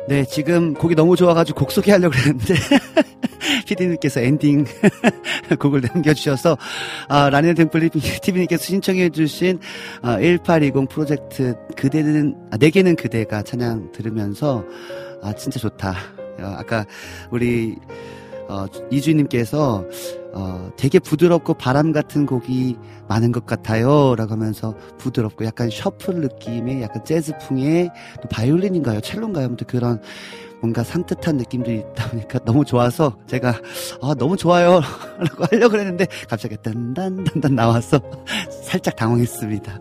네, 지금 곡이 너무 좋아가지고 곡 소개하려고 그랬는데, 피디님께서 엔딩 곡을 남겨주셔서, 아, 라니네 템플리 TV님께서 신청해주신 아, 1820 프로젝트 그대는, 아, 내게는 그대가 찬양 들으면서, 아, 진짜 좋다. 어, 아까 우리, 어, 이주님께서 어, 되게 부드럽고 바람 같은 곡이 많은 것 같아요. 라고 하면서 부드럽고 약간 셔플 느낌의 약간 재즈풍의 또 바이올린인가요? 첼로인가요? 아무튼 그런 뭔가 산뜻한 느낌들이 있다 보니까 너무 좋아서 제가 아 너무 좋아요 라고 하려고 그랬는데 갑자기 딴딴딴딴 나와서 살짝 당황했습니다.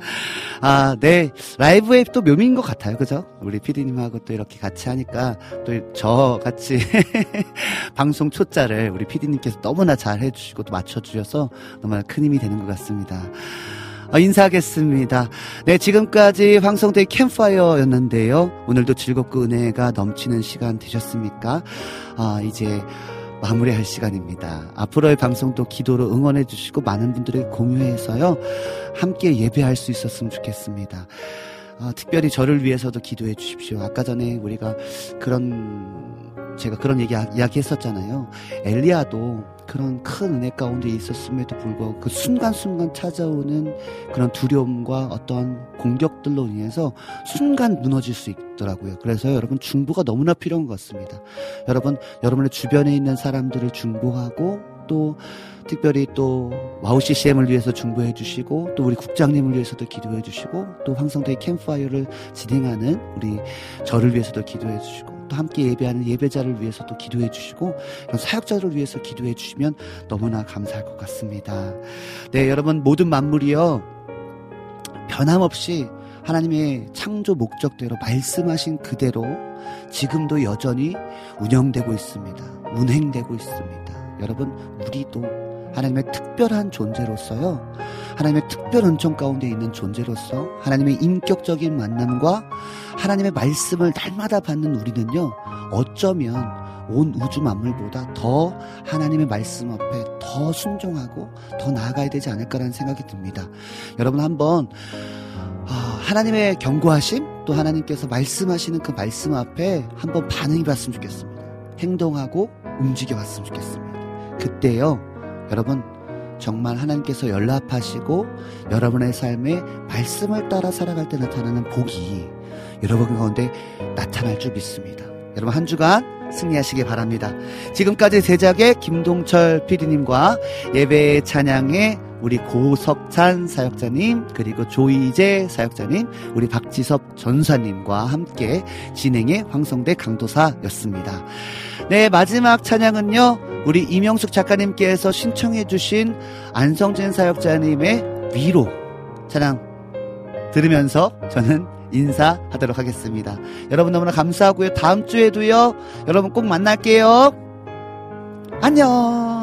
아, 네. 라이브의 또 묘미인 것 같아요. 그죠? 우리 피디님하고 또 이렇게 같이 하니까 또 저 같이 방송 초짜를 우리 피디님께서 너무나 잘 해주시고 또 맞춰주셔서 너무나 큰 힘이 되는 것 같습니다. 어, 인사하겠습니다. 네, 지금까지 황성대 캠파이어였는데요. 오늘도 즐겁고 은혜가 넘치는 시간 되셨습니까? 아, 이제 마무리할 시간입니다. 앞으로의 방송도 기도로 응원해 주시고 많은 분들에게 공유해서요. 함께 예배할 수 있었으면 좋겠습니다. 어, 특별히 저를 위해서도 기도해 주십시오. 아까 전에 우리가 그런 제가 그런 얘기 이야기 했었잖아요. 엘리야도 그런 큰 은혜 가운데 있었음에도 불구하고 그 순간순간 찾아오는 그런 두려움과 어떤 공격들로 인해서 순간 무너질 수 있더라고요. 그래서 여러분 중보가 너무나 필요한 것 같습니다. 여러분 여러분의 주변에 있는 사람들을 중보하고 또 특별히 또 WOW CCM을 위해서 중보해 주시고 또 우리 국장님을 위해서도 기도해 주시고 또 황성대의 캠파이어를 진행하는 우리 저를 위해서도 기도해 주시고 또 함께 예배하는 예배자를 위해서도 기도해 주시고 이런 사역자를 위해서 기도해 주시면 너무나 감사할 것 같습니다. 네, 여러분 모든 만물이요 변함없이 하나님의 창조 목적대로 말씀하신 그대로 지금도 여전히 운영되고 있습니다. 운행되고 있습니다. 여러분 우리도 하나님의 특별한 존재로서요. 하나님의 특별 은총 가운데 있는 존재로서 하나님의 인격적인 만남과 하나님의 말씀을 날마다 받는 우리는요. 어쩌면 온 우주 만물보다 더 하나님의 말씀 앞에 더 순종하고 더 나아가야 되지 않을까라는 생각이 듭니다. 여러분 한번 아, 하나님의 경고하심 또 하나님께서 말씀하시는 그 말씀 앞에 한번 반응이 봤으면 좋겠습니다. 행동하고 움직여 봤으면 좋겠습니다. 그때요. 여러분 정말 하나님께서 연락하시고 여러분의 삶에 말씀을 따라 살아갈 때 나타나는 복이 여러분 가운데 나타날 줄 믿습니다. 여러분 한 주간 승리하시기 바랍니다. 지금까지 제작의 김동철 PD님과 예배 찬양의 우리 고석찬 사역자님 그리고 조이재 사역자님 우리 박지섭 전사님과 함께 진행의 황성대 강도사였습니다. 네 마지막 찬양은요 우리 이명숙 작가님께서 신청해 주신 안성진 사역자님의 위로 찬양 들으면서 저는 인사하도록 하겠습니다. 여러분 너무나 감사하고요. 다음 주에도요. 여러분 꼭 만날게요. 안녕.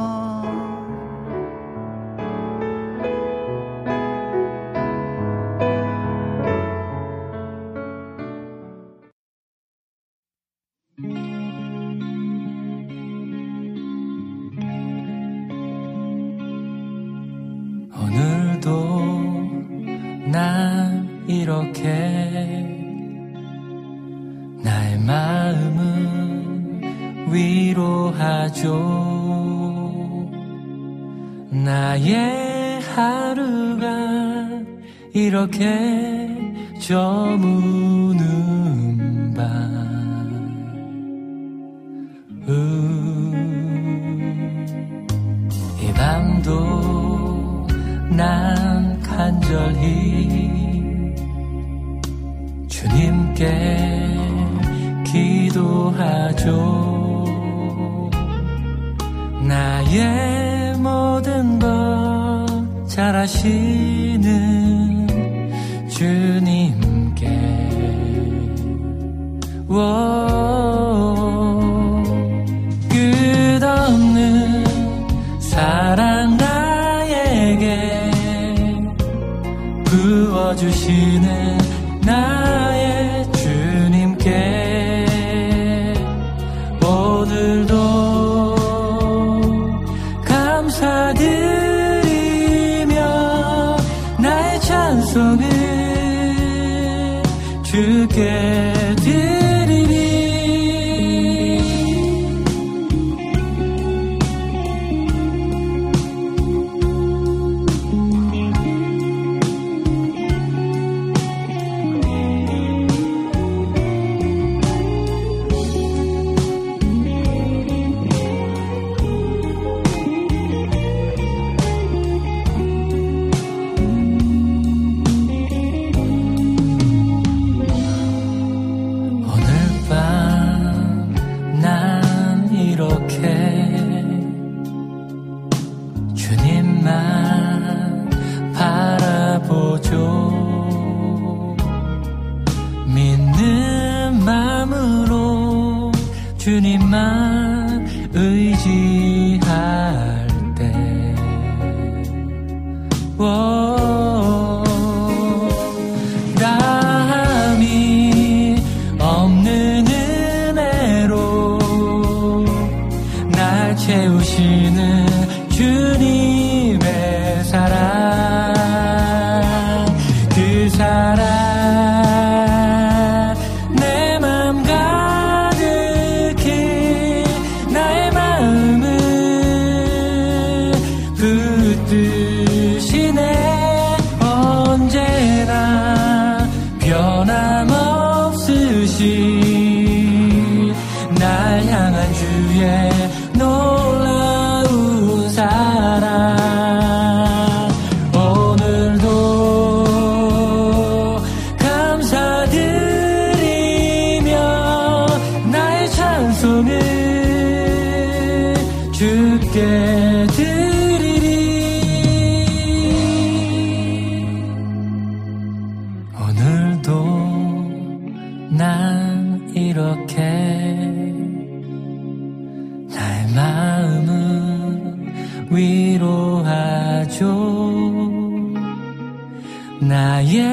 위로하죠 나의 하루가 이렇게 저무는 밤. 이 밤도 난 간절히 주님께 기도하죠 나의 모든 것잘 아시는 주님께. 오,